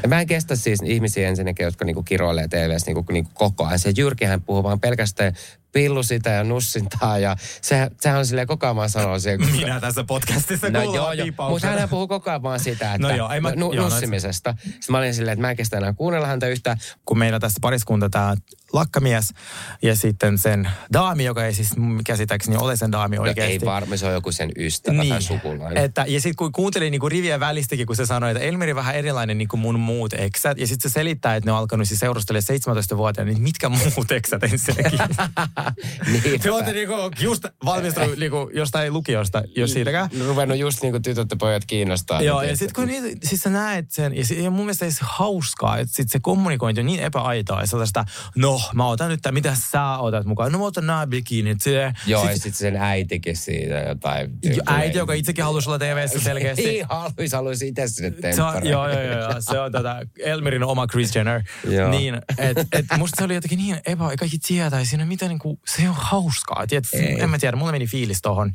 Speaker 4: mä en kestä siis ihmisiä ensinnäkin, jotka niinku kiroilee TVssä niinku, niinku koko ajan. Se Jyrkihän puhuu vaan pelkästään pillu sitä ja nussintaa ja se, sehän on silleen koko ajan vaan sanoo siihen.
Speaker 3: Minä tässä podcastissa
Speaker 4: No joo, joo. Mutta hän puhuu koko ajan vaan sitä, että
Speaker 3: No joo, ei mä-
Speaker 4: nu,
Speaker 3: joo, no
Speaker 4: nussimisesta. Sitten mä olin silleen, että mä en kestä enää kuunnella häntä yhtään.
Speaker 3: kun meillä tässä pariskunta tämä lakkamies ja sitten sen daami, joka ei siis mun käsittääkseni ole sen daami
Speaker 4: No,
Speaker 3: oikeasti.
Speaker 4: ei varmaan, se on joku sen ystävä tai sukulainen.
Speaker 3: Että, ja sitten kun kuuntelin niinku rivien välistäkin, kun se sanoi, että Elmeri vähän erilainen niin kuin mun muut eksät. Ja sitten se selittää, että ne on alkanut siis seurustelemaan 17-vuotiaana, niin mitkä muut eksät ensinnäkin? [LAUGHS] [LAUGHS]
Speaker 4: Niinpä.
Speaker 3: Te olette niinku just valmistunut niinku jostain lukiosta, jos siitäkään.
Speaker 4: Ruvennut just niinku tytöt ja pojat kiinnostaa.
Speaker 3: Joo,
Speaker 4: Niin
Speaker 3: ja sitten kun niitä, siis sä näet sen, ja, sit, ja mun mielestä se hauskaa, että sit se kommunikointi on niin epäaitoa, ja sellaista, no, mä otan nyt, mitä sä otat mukaan, no mä otan nämä bikinit. Se,
Speaker 4: Joo,
Speaker 3: sit,
Speaker 4: ja sitten sen äitikin siitä jotain.
Speaker 3: jo, äiti, joka itsekin halusi olla TV-ssä selkeästi.
Speaker 4: Ei haluaisi, haluaisi itse sinne temppariin.
Speaker 3: joo, joo, joo, joo. Se on tota Elmerin oma Chris Jenner.
Speaker 4: Joo.
Speaker 3: Niin, et, et musta se oli jotenkin niin epä, kaikki tietää ja siinä mitä niinku, se ei ole hauskaa. Tiedät,
Speaker 4: Ei.
Speaker 3: en mä tiedä, mulle meni fiilis tohon.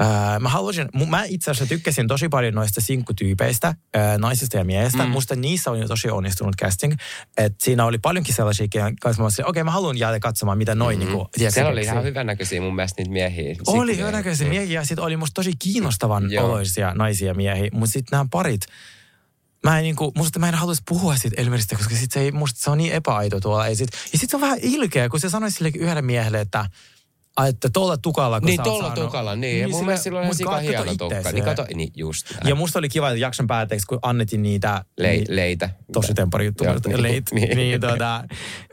Speaker 3: Öö, mä haluaisin, mu- mä itse asiassa tykkäsin tosi paljon noista sinkkutyypeistä, öö, naisista ja miehistä. Mm. Musta niissä on jo tosi onnistunut casting. Et siinä oli paljonkin sellaisia, kanssa mä okei mä haluan jäädä katsomaan, mitä noin mm-hmm. niinku, tiedätkö,
Speaker 4: Siellä oli ihan hyvännäköisiä mun mielestä niitä miehiä.
Speaker 3: Oli
Speaker 4: Sikkimiehiä.
Speaker 3: hyvänäköisiä miehiä ja sitten oli musta tosi kiinnostavan
Speaker 4: Joo.
Speaker 3: oloisia naisia ja miehiä. Mutta sitten nämä parit, mä en, niinku, musta mä en haluaisi puhua siitä Elmeristä, koska sit se, ei, musta se on niin epäaito tuolla. Ei sit, ja sit se on vähän ilkeä, kun se sanoi sille yhdelle miehelle, että Ai, että tuolla tukalla, kun
Speaker 4: Niin tuolla tukalla, niin. Ja mun mielestä sillä on ihan sika hieno tukka. Niin kato, niin just näin.
Speaker 3: Ja musta oli kiva, että jakson päätteeksi, kun annettiin niitä...
Speaker 4: Le-
Speaker 3: niin-
Speaker 4: leitä.
Speaker 3: Tosi temppari juttu,
Speaker 4: Joo, niin.
Speaker 3: leit. [LAUGHS]
Speaker 4: Niin.
Speaker 3: Niin, tuota,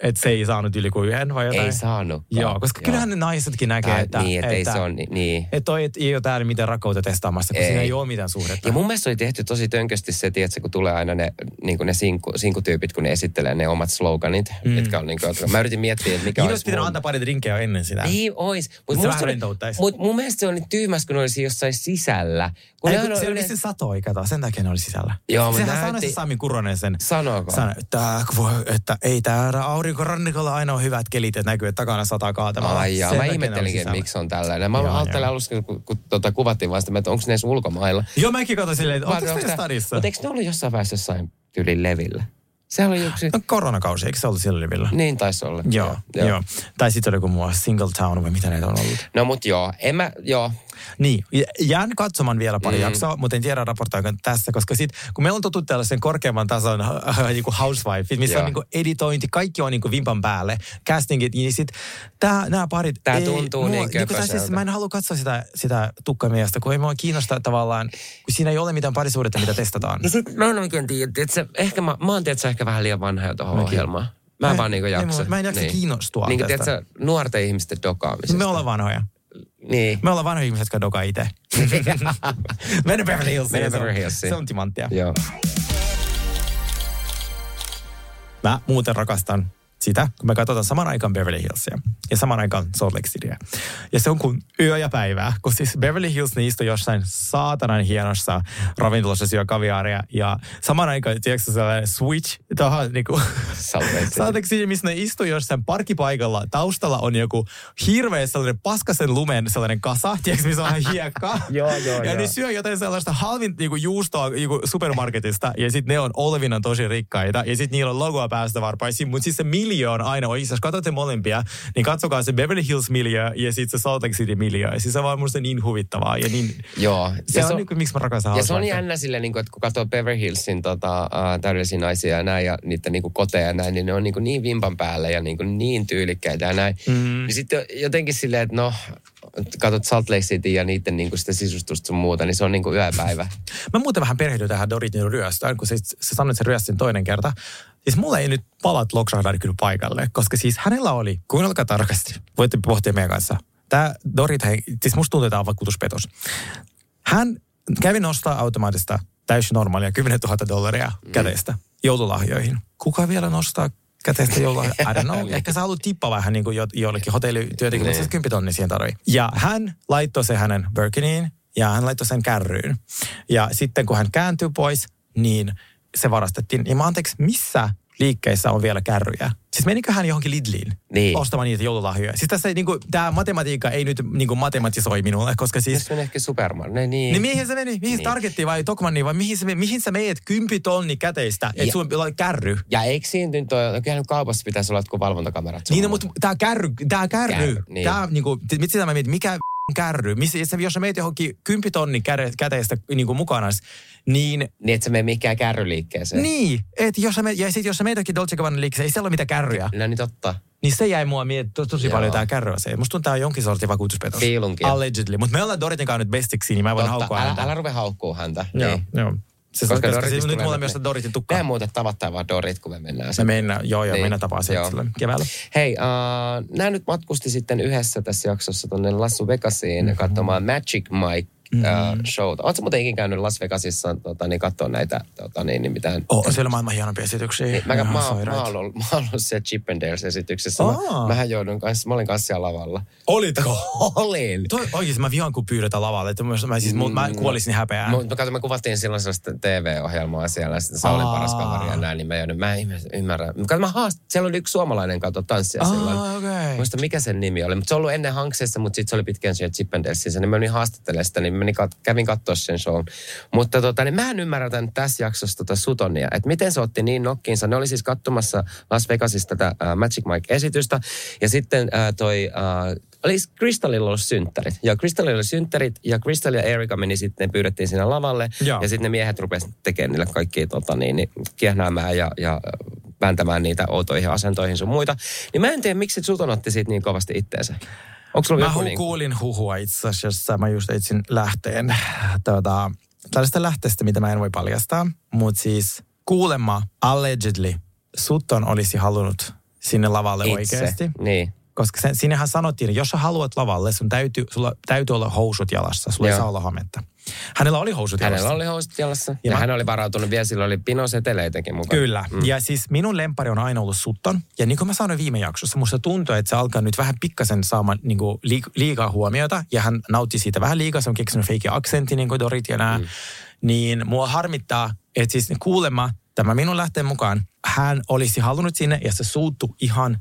Speaker 3: että se ei saanut yli kuin yhden vai jotain.
Speaker 4: Ei saanut.
Speaker 3: Joo, koska kyllähän ne naisetkin näkee,
Speaker 4: Tää-
Speaker 3: että...
Speaker 4: niin, että ei se on- niin.
Speaker 3: Että toi et- ei ole täällä mitään rakkautta testaamassa, kun
Speaker 4: Ei.
Speaker 3: siinä ei ole mitään suhdetta.
Speaker 4: Ja mun mielestä oli tehty tosi tönkösti se, tiedätkö, kun tulee aina ne, niin ne sinku, sinkutyypit, kun ne esittelee ne omat sloganit, mm. mitkä on niin kuin, mä yritin miettiä, että mikä
Speaker 3: Niin
Speaker 4: olisi
Speaker 3: pitänyt
Speaker 4: mun-
Speaker 3: antaa pari drinkkejä ennen sitä.
Speaker 4: Niin ois.
Speaker 3: Se
Speaker 4: Mutta
Speaker 3: vähän rentouttaisi.
Speaker 4: mut mun mielestä se oli tyhmäs, kun ne olisi jossain sisällä. Kun
Speaker 3: Ei, kun
Speaker 4: on
Speaker 3: siellä
Speaker 4: yleensä-
Speaker 3: yleensä satoi, kato, sen takia ne oli sisällä.
Speaker 4: Joo, mutta
Speaker 3: Sehän
Speaker 4: näytti-
Speaker 3: sanoi se Sami Kuronen sen.
Speaker 4: Sanooko?
Speaker 3: Sanoi, että, että ei täällä aurinkorannikolla aina ole hyvät kelit, että näkyy, että takana sataa kaatamalla.
Speaker 4: Ai jaa, mä
Speaker 3: ne oli
Speaker 4: ihmettelinkin, että miksi on tällainen. Mä ajattelin alussa, kun, kun tota, kuvattiin vasta, että onko ne edes ulkomailla.
Speaker 3: Joo, mäkin katsoin silleen, että onko se
Speaker 4: tää-
Speaker 3: stadissa?
Speaker 4: Mutta eikö ne ollut jossain vaiheessa jossain tyylin levillä? Se oli yksi...
Speaker 3: No koronakausi, eikö se ollut sillä livillä?
Speaker 4: Niin taisi olla.
Speaker 3: Joo, joo. joo. Tai sitten oli joku muu Single Town vai mitä näitä on ollut.
Speaker 4: No mut joo, en mä, joo.
Speaker 3: Niin, jään katsomaan vielä pari
Speaker 4: Mm.
Speaker 3: jaksoa, mutta en tiedä raportoiko tässä, koska sit, kun meillä on totuttu tällaisen korkeamman tason äh, niinku housewife, missä
Speaker 4: Joo.
Speaker 3: on niinku editointi, kaikki on niinku vimpan päälle, castingit, niin sit tää, nämä parit...
Speaker 4: Tää
Speaker 3: ei,
Speaker 4: tuntuu niin
Speaker 3: niinku, siis. Mä en halua katsoa sitä, sitä tukkamiestä, kun ei mua kiinnosta tavallaan, kun siinä ei ole mitään parisuudetta, mitä testataan.
Speaker 4: No sit mä en oikein tiedä, että se, ehkä mä, mä oon tiedätkö, ehkä vähän liian vanha jo tuohon ohjelmaan. Mä en
Speaker 3: Ei-
Speaker 4: vaan niinku
Speaker 3: ei
Speaker 4: jaksa.
Speaker 3: mua- mä en jaksa kiinnostua
Speaker 4: Niin
Speaker 3: tästä.
Speaker 4: tiedätkö, nuorten ihmisten dokaamisesta.
Speaker 3: Me ollaan vanhoja.
Speaker 4: Niin.
Speaker 3: Me ollaan vanhoja ihmisiä, jotka dokaa itse. [LAUGHS] Mennään Beverly Hillsiin.
Speaker 4: Mennään
Speaker 3: se on-
Speaker 4: Beverly Hillsiin.
Speaker 3: Se on timanttia.
Speaker 4: Joo.
Speaker 3: Mä muuten rakastan sitä, kun me katsotaan saman aikaan Beverly Hillsia ja saman aikaan Salt Lake Cityä. Ja se on kuin yö ja päivää, kun siis Beverly Hills ne istuu jossain saatanan hienossa ravintolassa syö kaviaaria ja saman aikaan, tiedätkö sellainen switch tuohon
Speaker 4: Lake City.
Speaker 3: Salt Lake City, missä ne istuu jossain parkkipaikalla. Taustalla on joku hirveä sellainen paskasen lumen sellainen kasa, tiedätkö missä on vähän hiekkaa. [LAUGHS]
Speaker 4: Joo, joo,
Speaker 3: Ja
Speaker 4: joo.
Speaker 3: ne syö jotain sellaista halvin niinku juustoa niinku supermarketista ja sitten ne on Olvin on tosi rikkaita ja sitten niillä on logoa päästä varpaisiin, mutta siis se miljö on aina oikeassa. Jos katsotte molempia, niin katsokaa se Beverly Hills miljö ja sitten se Salt Lake City miljö. Ja siis se on vaan musta niin huvittavaa ja niin...
Speaker 4: Joo.
Speaker 3: Se
Speaker 4: Ja
Speaker 3: on, niinku, miksi mä rakastan
Speaker 4: Ja se on
Speaker 3: Housewifea.
Speaker 4: jännä silleen, niin kuin, että kun katsoo Beverly Hillsin tota, uh, täydellisiä naisia ja näin, ja niiden niin kuin, koteja ja näin, niin ne on niin, kuin, niin vimpan päällä ja niin, kuin, niin tyylikkäitä ja näin.
Speaker 3: Mm.
Speaker 4: Niin sitten jotenkin silleen, että no, katsot Salt Lake City ja niiden niin kuin, sitä sisustusta sun muuta, niin se on niin kuin yöpäivä.
Speaker 3: Mä muuten vähän perehdy tähän Doritin ryöstöön, kun se, se sanoi, että se ryöstin toinen kerta. Siis mulla ei nyt palat loksahda kyllä paikalle, koska siis hänellä oli, kuunnelkaa tarkasti, voitte pohtia meidän kanssa. Tämä Dorit, hei, siis musta tuntuu, että tämä on vakuutuspetos. Hän kävi nostaa automaatista täysin normaalia 10 000 dollaria käteistä joululahjoihin. Kuka vielä nostaa käteistä [LAUGHS] joululahjoja? I don't know. Ehkä sä haluat tippaa vähän niin kuin jo, jollekin hotellityöntekijälle, mutta se 10 tonni siihen tarvii. Ja hän laittoi se hänen Birkiniin ja hän laittoi sen kärryyn. Ja sitten kun hän kääntyi pois, niin se varastettiin. Ja mä anteeksi, missä liikkeissä on vielä kärryjä? Siis menikö hän johonkin Lidliin
Speaker 4: Niin.
Speaker 3: ostamaan niitä joululahjoja? Siis tässä niin kuin, tämä matematiikka ei nyt niin kuin matematisoi minulle, koska siis...
Speaker 4: Se on ehkä Superman. Ne, niin.
Speaker 3: Niin mihin se meni? Mihin
Speaker 4: Niin.
Speaker 3: niin. Targettiin vai Tokmanniin vai mihin, se, mihin sä meet 10 tonni käteistä, että sun on kärry?
Speaker 4: Ja eikö siinä nyt ole, kyllähän kaupassa pitäisi olla jotkut valvontakamerat.
Speaker 3: Niin, no, mutta tää kärry, tää kärry,
Speaker 4: Kärry, niin.
Speaker 3: niin. tää niinku, t- mitä mä mietin, mikä kärry? Missä, jos sä- sä meet johonkin 10 tonni käde, käteistä niinku mukana, niin
Speaker 4: Niin, että se menee mikään kärryliikkeeseen.
Speaker 3: niin, että jos sä meet, ja sit jos sä meet johonkin Dolce Gabbana liikkeeseen, ei siellä ole mitään kärryjä.
Speaker 4: No niin totta.
Speaker 3: Niin se jäi mua miet, to, tosi
Speaker 4: Joo.
Speaker 3: paljon tää kärryasia. Musta tuntuu, tää on jonkin sortin vakuutuspetos.
Speaker 4: Fiilunkin.
Speaker 3: Allegedly. Mutta me ollaan Doritin kanssa nyt bestiksi, niin mä voin
Speaker 4: Totta,
Speaker 3: haukkoa
Speaker 4: älä,
Speaker 3: häntä.
Speaker 4: älä rupea haukkuu häntä.
Speaker 3: Joo,
Speaker 4: Niin.
Speaker 3: joo. Se,
Speaker 4: Koska
Speaker 3: koska siis, nyt mulla myös Doritin tukka.
Speaker 4: Meidän muuten tavataan vaan Dorit, kun me mennään.
Speaker 3: Me mennään, joo, joo,
Speaker 4: Niin.
Speaker 3: mennään tapaa
Speaker 4: Joo.
Speaker 3: sen silloin keväällä.
Speaker 4: Hei, uh, nämä nyt matkusti sitten yhdessä tässä jaksossa tuonne Las Vegasiin mm-hmm. katsomaan Magic Mike mm-hmm. showta. Oletko muuten ikinä käynyt Las Vegasissa tota, niin katsoa näitä tota, niin, niin mitään?
Speaker 3: Oh, siellä on maailman hienompia esityksiä.
Speaker 4: Niin, mä, mä, mä, mä,
Speaker 3: sairaita.
Speaker 4: oon ollut, mä oon ollut siellä Chippendales-esityksessä.
Speaker 3: Aa.
Speaker 4: Mä, mähän joudun kanssa, mä olin kanssa siellä lavalla.
Speaker 3: Olitko? [LAUGHS]
Speaker 4: Olin.
Speaker 3: Toi, oikeesti mä vihaan, kun pyydetään lavalle. Että mä, mä, siis, mm. mä kuolisin häpeään.
Speaker 4: Mä, mä, katsoin, me kuvattiin silloin sellaista TV-ohjelmaa siellä, sitten se oli paras kaveri ja näin, niin mä joudun, mä en ymmärrä. Mä, mä haast, siellä oli yksi suomalainen kato tanssia
Speaker 3: Aa,
Speaker 4: silloin.
Speaker 3: okei.
Speaker 4: Muista mikä sen nimi oli, mutta se on ollut ennen Hanksessa, mutta sitten se oli pitkään siellä Chippendalesissa, niin mä olin haastattelemaan sitä, niin menin kat- kävin katsoa sen show. Mutta tota, niin mä en ymmärrä tämän tässä jaksossa tota Sutonia, että miten se otti niin nokkiinsa. Ne oli siis katsomassa Las Vegasissa tätä äh, Magic Mike-esitystä. Ja sitten äh, toi äh, oli Crystalilla ollut synttärit. Ja Crystalilla oli synttärit ja Crystal ja Erika meni sitten, pyydettiin sinne lavalle.
Speaker 3: Joo.
Speaker 4: Ja sitten ne miehet rupesivat tekemään niille kaikki tota, niin, niin, kiehnäämään ja, ja vääntämään niitä outoihin asentoihin sun muita. Niin mä en tiedä, miksi Suton otti siitä niin kovasti itteensä. Onko sulla
Speaker 3: Mä
Speaker 4: joku
Speaker 3: hu-
Speaker 4: niin
Speaker 3: kuulin huhua itse asiassa, mä just etsin lähteen. Tuota, tällaista lähteestä, mitä mä en voi paljastaa. Mutta siis kuulemma, allegedly, Sutton olisi halunnut sinne lavalle
Speaker 4: itse?
Speaker 3: oikeasti.
Speaker 4: Niin.
Speaker 3: Koska sen, sinnehän sanottiin, että jos sä haluat lavalle, sun täytyy, sulla täytyy olla housut jalassa. Sulla ei
Speaker 4: Joo.
Speaker 3: saa olla hametta. Hänellä oli housut
Speaker 4: Hänellä
Speaker 3: jalassa.
Speaker 4: oli housut jalassa. Ja,
Speaker 3: Ja mä-
Speaker 4: hän oli varautunut vielä, sillä oli pinoseteleitäkin mukana.
Speaker 3: Kyllä. Mm. Ja siis minun lempari on aina ollut Sutton. Ja niin kuin mä sanoin viime jaksossa, musta tuntuu, että se alkaa nyt vähän pikkasen saamaan niin kuin liik- liikaa huomiota. Ja hän nautti siitä vähän liikaa. Se on keksinyt feikki aksentti, niin kuin Dorit ja nää. Mm. Niin mua harmittaa, että siis kuulemma, tämä minun lähteen mukaan, hän olisi halunnut sinne ja se suuttu ihan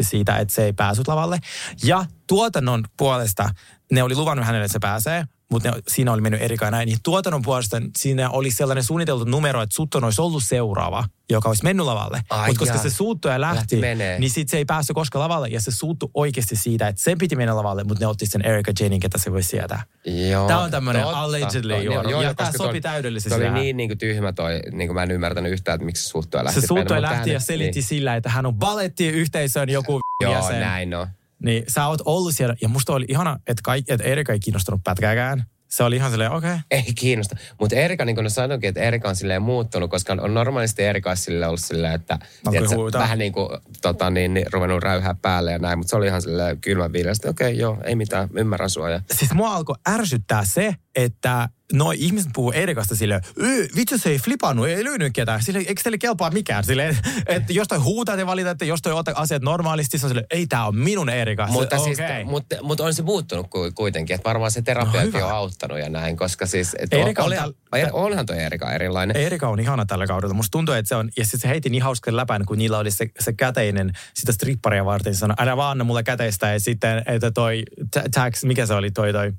Speaker 3: siitä, että se ei päässyt lavalle. Ja tuotannon puolesta ne oli luvannut hänelle, että se pääsee, mutta ne, siinä oli mennyt Erika ja näin. Niin tuotannon puolesta siinä oli sellainen suunniteltu numero, että Sutton olisi ollut seuraava, joka olisi mennyt lavalle. Mutta koska se suuttu ja lähti,
Speaker 4: Lähti menee.
Speaker 3: niin sitten se ei päässyt koskaan lavalle. Ja se suuttu oikeasti siitä, että sen piti mennä lavalle, mutta ne otti sen Erika Janein, ketä se voi sietää.
Speaker 4: Joo,
Speaker 3: Tämä on tämmöinen allegedly juoru.
Speaker 4: joo,
Speaker 3: Ja tämä sopi
Speaker 4: toi-
Speaker 3: täydellisesti
Speaker 4: Se oli niin, niin kuin tyhmä toi, niin kuin mä en ymmärtänyt yhtään, että miksi se suuttua lähti.
Speaker 3: Se suuttu
Speaker 4: mennyt,
Speaker 3: ja
Speaker 4: mutta
Speaker 3: lähti ja selitti
Speaker 4: niin.
Speaker 3: sillä, että hän on balettiyhteisön joku
Speaker 4: Joo,
Speaker 3: jäsen.
Speaker 4: näin on.
Speaker 3: Niin sä oot ollut siellä, ja musta oli ihana, että, kaik, että Erika ei kiinnostunut pätkääkään. Se oli ihan silleen, okei. Okay.
Speaker 4: Ei kiinnosta. Mutta Erika, niin kuin ne sanoikin, että Erika on silleen muuttunut, koska on normaalisti Erika silleen ollut silleen, että tiedätkö, vähän niin kuin tota, niin, niin, ruvennut räyhää päälle ja näin, mutta se oli ihan silleen kylmän viileästi. Okei, okay, joo, ei mitään, ymmärrän sua. Ja...
Speaker 3: Siis mua alkoi ärsyttää se, että noi ihmiset puhuu Erikasta silleen, "Yy, vitsi se ei flipannut, ei löynyt ketään. Sille, eikö teille kelpaa mikään? Silleen, että jos toi huutaa, te valitatte, jos toi ota asiat normaalisti, se on silleen, ei tää on minun Erika.
Speaker 4: Mutta, siis,
Speaker 3: okei.
Speaker 4: mutta, mutta on se muuttunut ku- kuitenkin, että varmaan se terapiakin
Speaker 3: No
Speaker 4: on auttanut ja näin, koska siis, että
Speaker 3: Erika on
Speaker 4: oli,
Speaker 3: täl-
Speaker 4: onhan toi Erika erilainen.
Speaker 3: Erika on ihana tällä kaudella. Musta tuntuu, että se on, ja siis se heitti niin hauskan läpän, kun niillä oli se, se käteinen sitä stripparia varten. Se sanoi, älä vaan anna mulle käteistä. Ja sitten, että toi ta- tax, mikä se oli toi, toi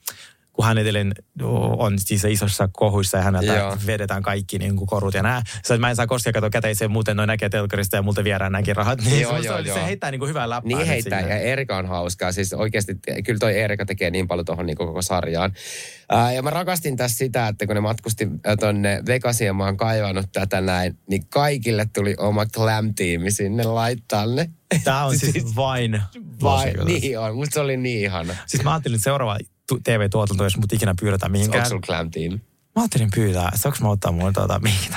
Speaker 3: kun hän edelleen on siis isossa kohuissa ja häneltä
Speaker 4: Joo.
Speaker 3: vedetään kaikki niin kuin korut ja nää. Että mä en saa koskaan katsoa käteiseen, muuten noin näkee telkarista ja multa viedään nämäkin rahat. Niin
Speaker 4: Joo,
Speaker 3: se,
Speaker 4: joo,
Speaker 3: oli-
Speaker 4: joo.
Speaker 3: se heittää niin kuin hyvää läppää.
Speaker 4: Niin heittää,
Speaker 3: siinä.
Speaker 4: ja Erika on hauskaa. Siis oikeasti, kyllä toi Erika tekee niin paljon tuohon niin koko sarjaan. Ää, ja mä rakastin tässä sitä, että kun ne matkusti tonne Vegasiin ja mä oon kaivannut tätä näin, niin kaikille tuli oma glam-tiimi sinne laittaa ne.
Speaker 3: Tämä on [LAUGHS] siis vain
Speaker 4: Vai,
Speaker 3: Los
Speaker 4: niin on, musta se oli niin ihana.
Speaker 3: Siis mä ajattelin, että seuraava tu- TV-tuotanto, jos mut ikinä pyydetään mihinkään.
Speaker 4: Onko sulla glam-tiimi?
Speaker 3: Mä ajattelin pyytää, saanko mä ottaa mun tuota, mihin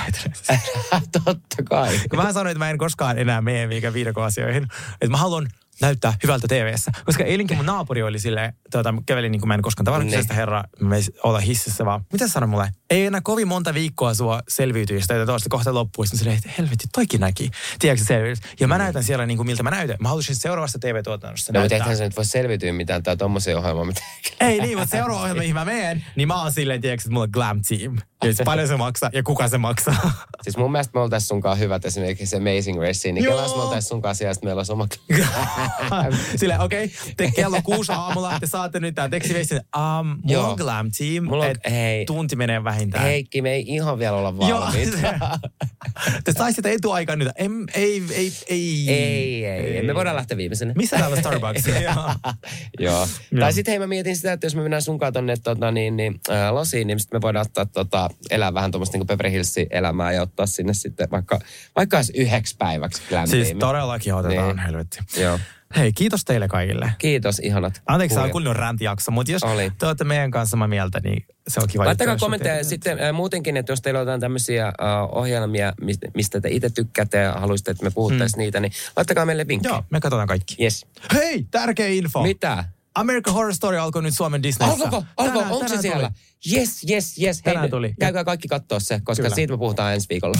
Speaker 3: [LAUGHS]
Speaker 4: Totta kai.
Speaker 3: Kun mä sanoin, että mä en koskaan enää mene mihinkään viidakoasioihin. Että mä haluan näyttää hyvältä TV-ssä. Koska eilenkin mun naapuri oli silleen, tuota, kävelin niin kuin mä en koskaan tavannut
Speaker 4: Niin.
Speaker 3: me ei olla hississä vaan. Mitä sanoi mulle? Ei enää kovin monta viikkoa sua selviytyistä, että tuosta kohta loppuu. Sitten silleen, että helvetti, toikin näki. Tiedätkö se selviys? Ja mä näytän siellä niin kuin miltä mä näytän. Mä haluaisin seuraavasta TV-tuotannosta
Speaker 4: No, mutta
Speaker 3: näyttää.
Speaker 4: eihän se nyt voi selviytyä mitään tai tommosen ohjelman, mitä
Speaker 3: Ei niin, mutta seuraava ohjelma, mihin mä menen, niin mä oon silleen, tiedätkö, että mulla on glam team. Sit paljon se maksaa ja kuka se maksaa.
Speaker 4: Siis mun mielestä me oltais sunkaan hyvät esimerkiksi Amazing Race, niin kelas me oltais sunkaan sitten meillä olisi oma... [LAUGHS] [LAUGHS]
Speaker 3: Silleen, okei, okay, te kello kuusi aamulla, te saatte nyt tää tekstiviestin. Um, mulla
Speaker 4: Joo.
Speaker 3: on glam team,
Speaker 4: Mulla on-
Speaker 3: et
Speaker 4: hei.
Speaker 3: tunti menee vähintään.
Speaker 4: Heikki, me ei ihan vielä olla
Speaker 3: se- [LAUGHS] Te saisitte etuaikaa nyt. Em, ei, ei, ei.
Speaker 4: ei, ei, ei. Me voidaan lähteä viimeisenä.
Speaker 3: Missä täällä Starbucks? [LAUGHS] Joo.
Speaker 4: Tai sitten hei, mä mietin sitä, että jos me mennään sunkaan tonne tota, niin, niin, äh, losiin, niin sitten me voidaan ottaa, tota, elää vähän tuommoista niin Beverly Hillsin elämää ja ottaa sinne sitten vaikka, vaikka yhdeksi päiväksi glam
Speaker 3: Siis todellakin otetaan,
Speaker 4: Niin.
Speaker 3: helvetti.
Speaker 4: Joo.
Speaker 3: Hei, kiitos teille kaikille.
Speaker 4: Kiitos, ihanat.
Speaker 3: Anteeksi, tämä on räntijakso, mutta jos
Speaker 4: Oli.
Speaker 3: te olette meidän kanssa samaa mieltä, niin se on kiva.
Speaker 4: Laittakaa kommentteja sitten äh, muutenkin, että jos teillä on jotain tämmöisiä äh, ohjelmia, mistä, te itse tykkäätte ja haluaisitte, että me puhuttaisiin niitä, niin laittakaa meille vinkkejä.
Speaker 3: Joo, me katsotaan kaikki.
Speaker 4: Yes.
Speaker 3: Hei, tärkeä info.
Speaker 4: Mitä?
Speaker 3: American Horror Story alkoi nyt Suomen Disneyssä.
Speaker 4: Alkoiko? Alko,
Speaker 3: Tänään-
Speaker 4: onko se
Speaker 3: tänään
Speaker 4: siellä?
Speaker 3: tuli.
Speaker 4: Yes, yes, yes.
Speaker 3: Tänään
Speaker 4: Hei,
Speaker 3: tuli.
Speaker 4: Käykää kaikki katsoa se, koska
Speaker 3: Kyllä.
Speaker 4: siitä me puhutaan ensi viikolla.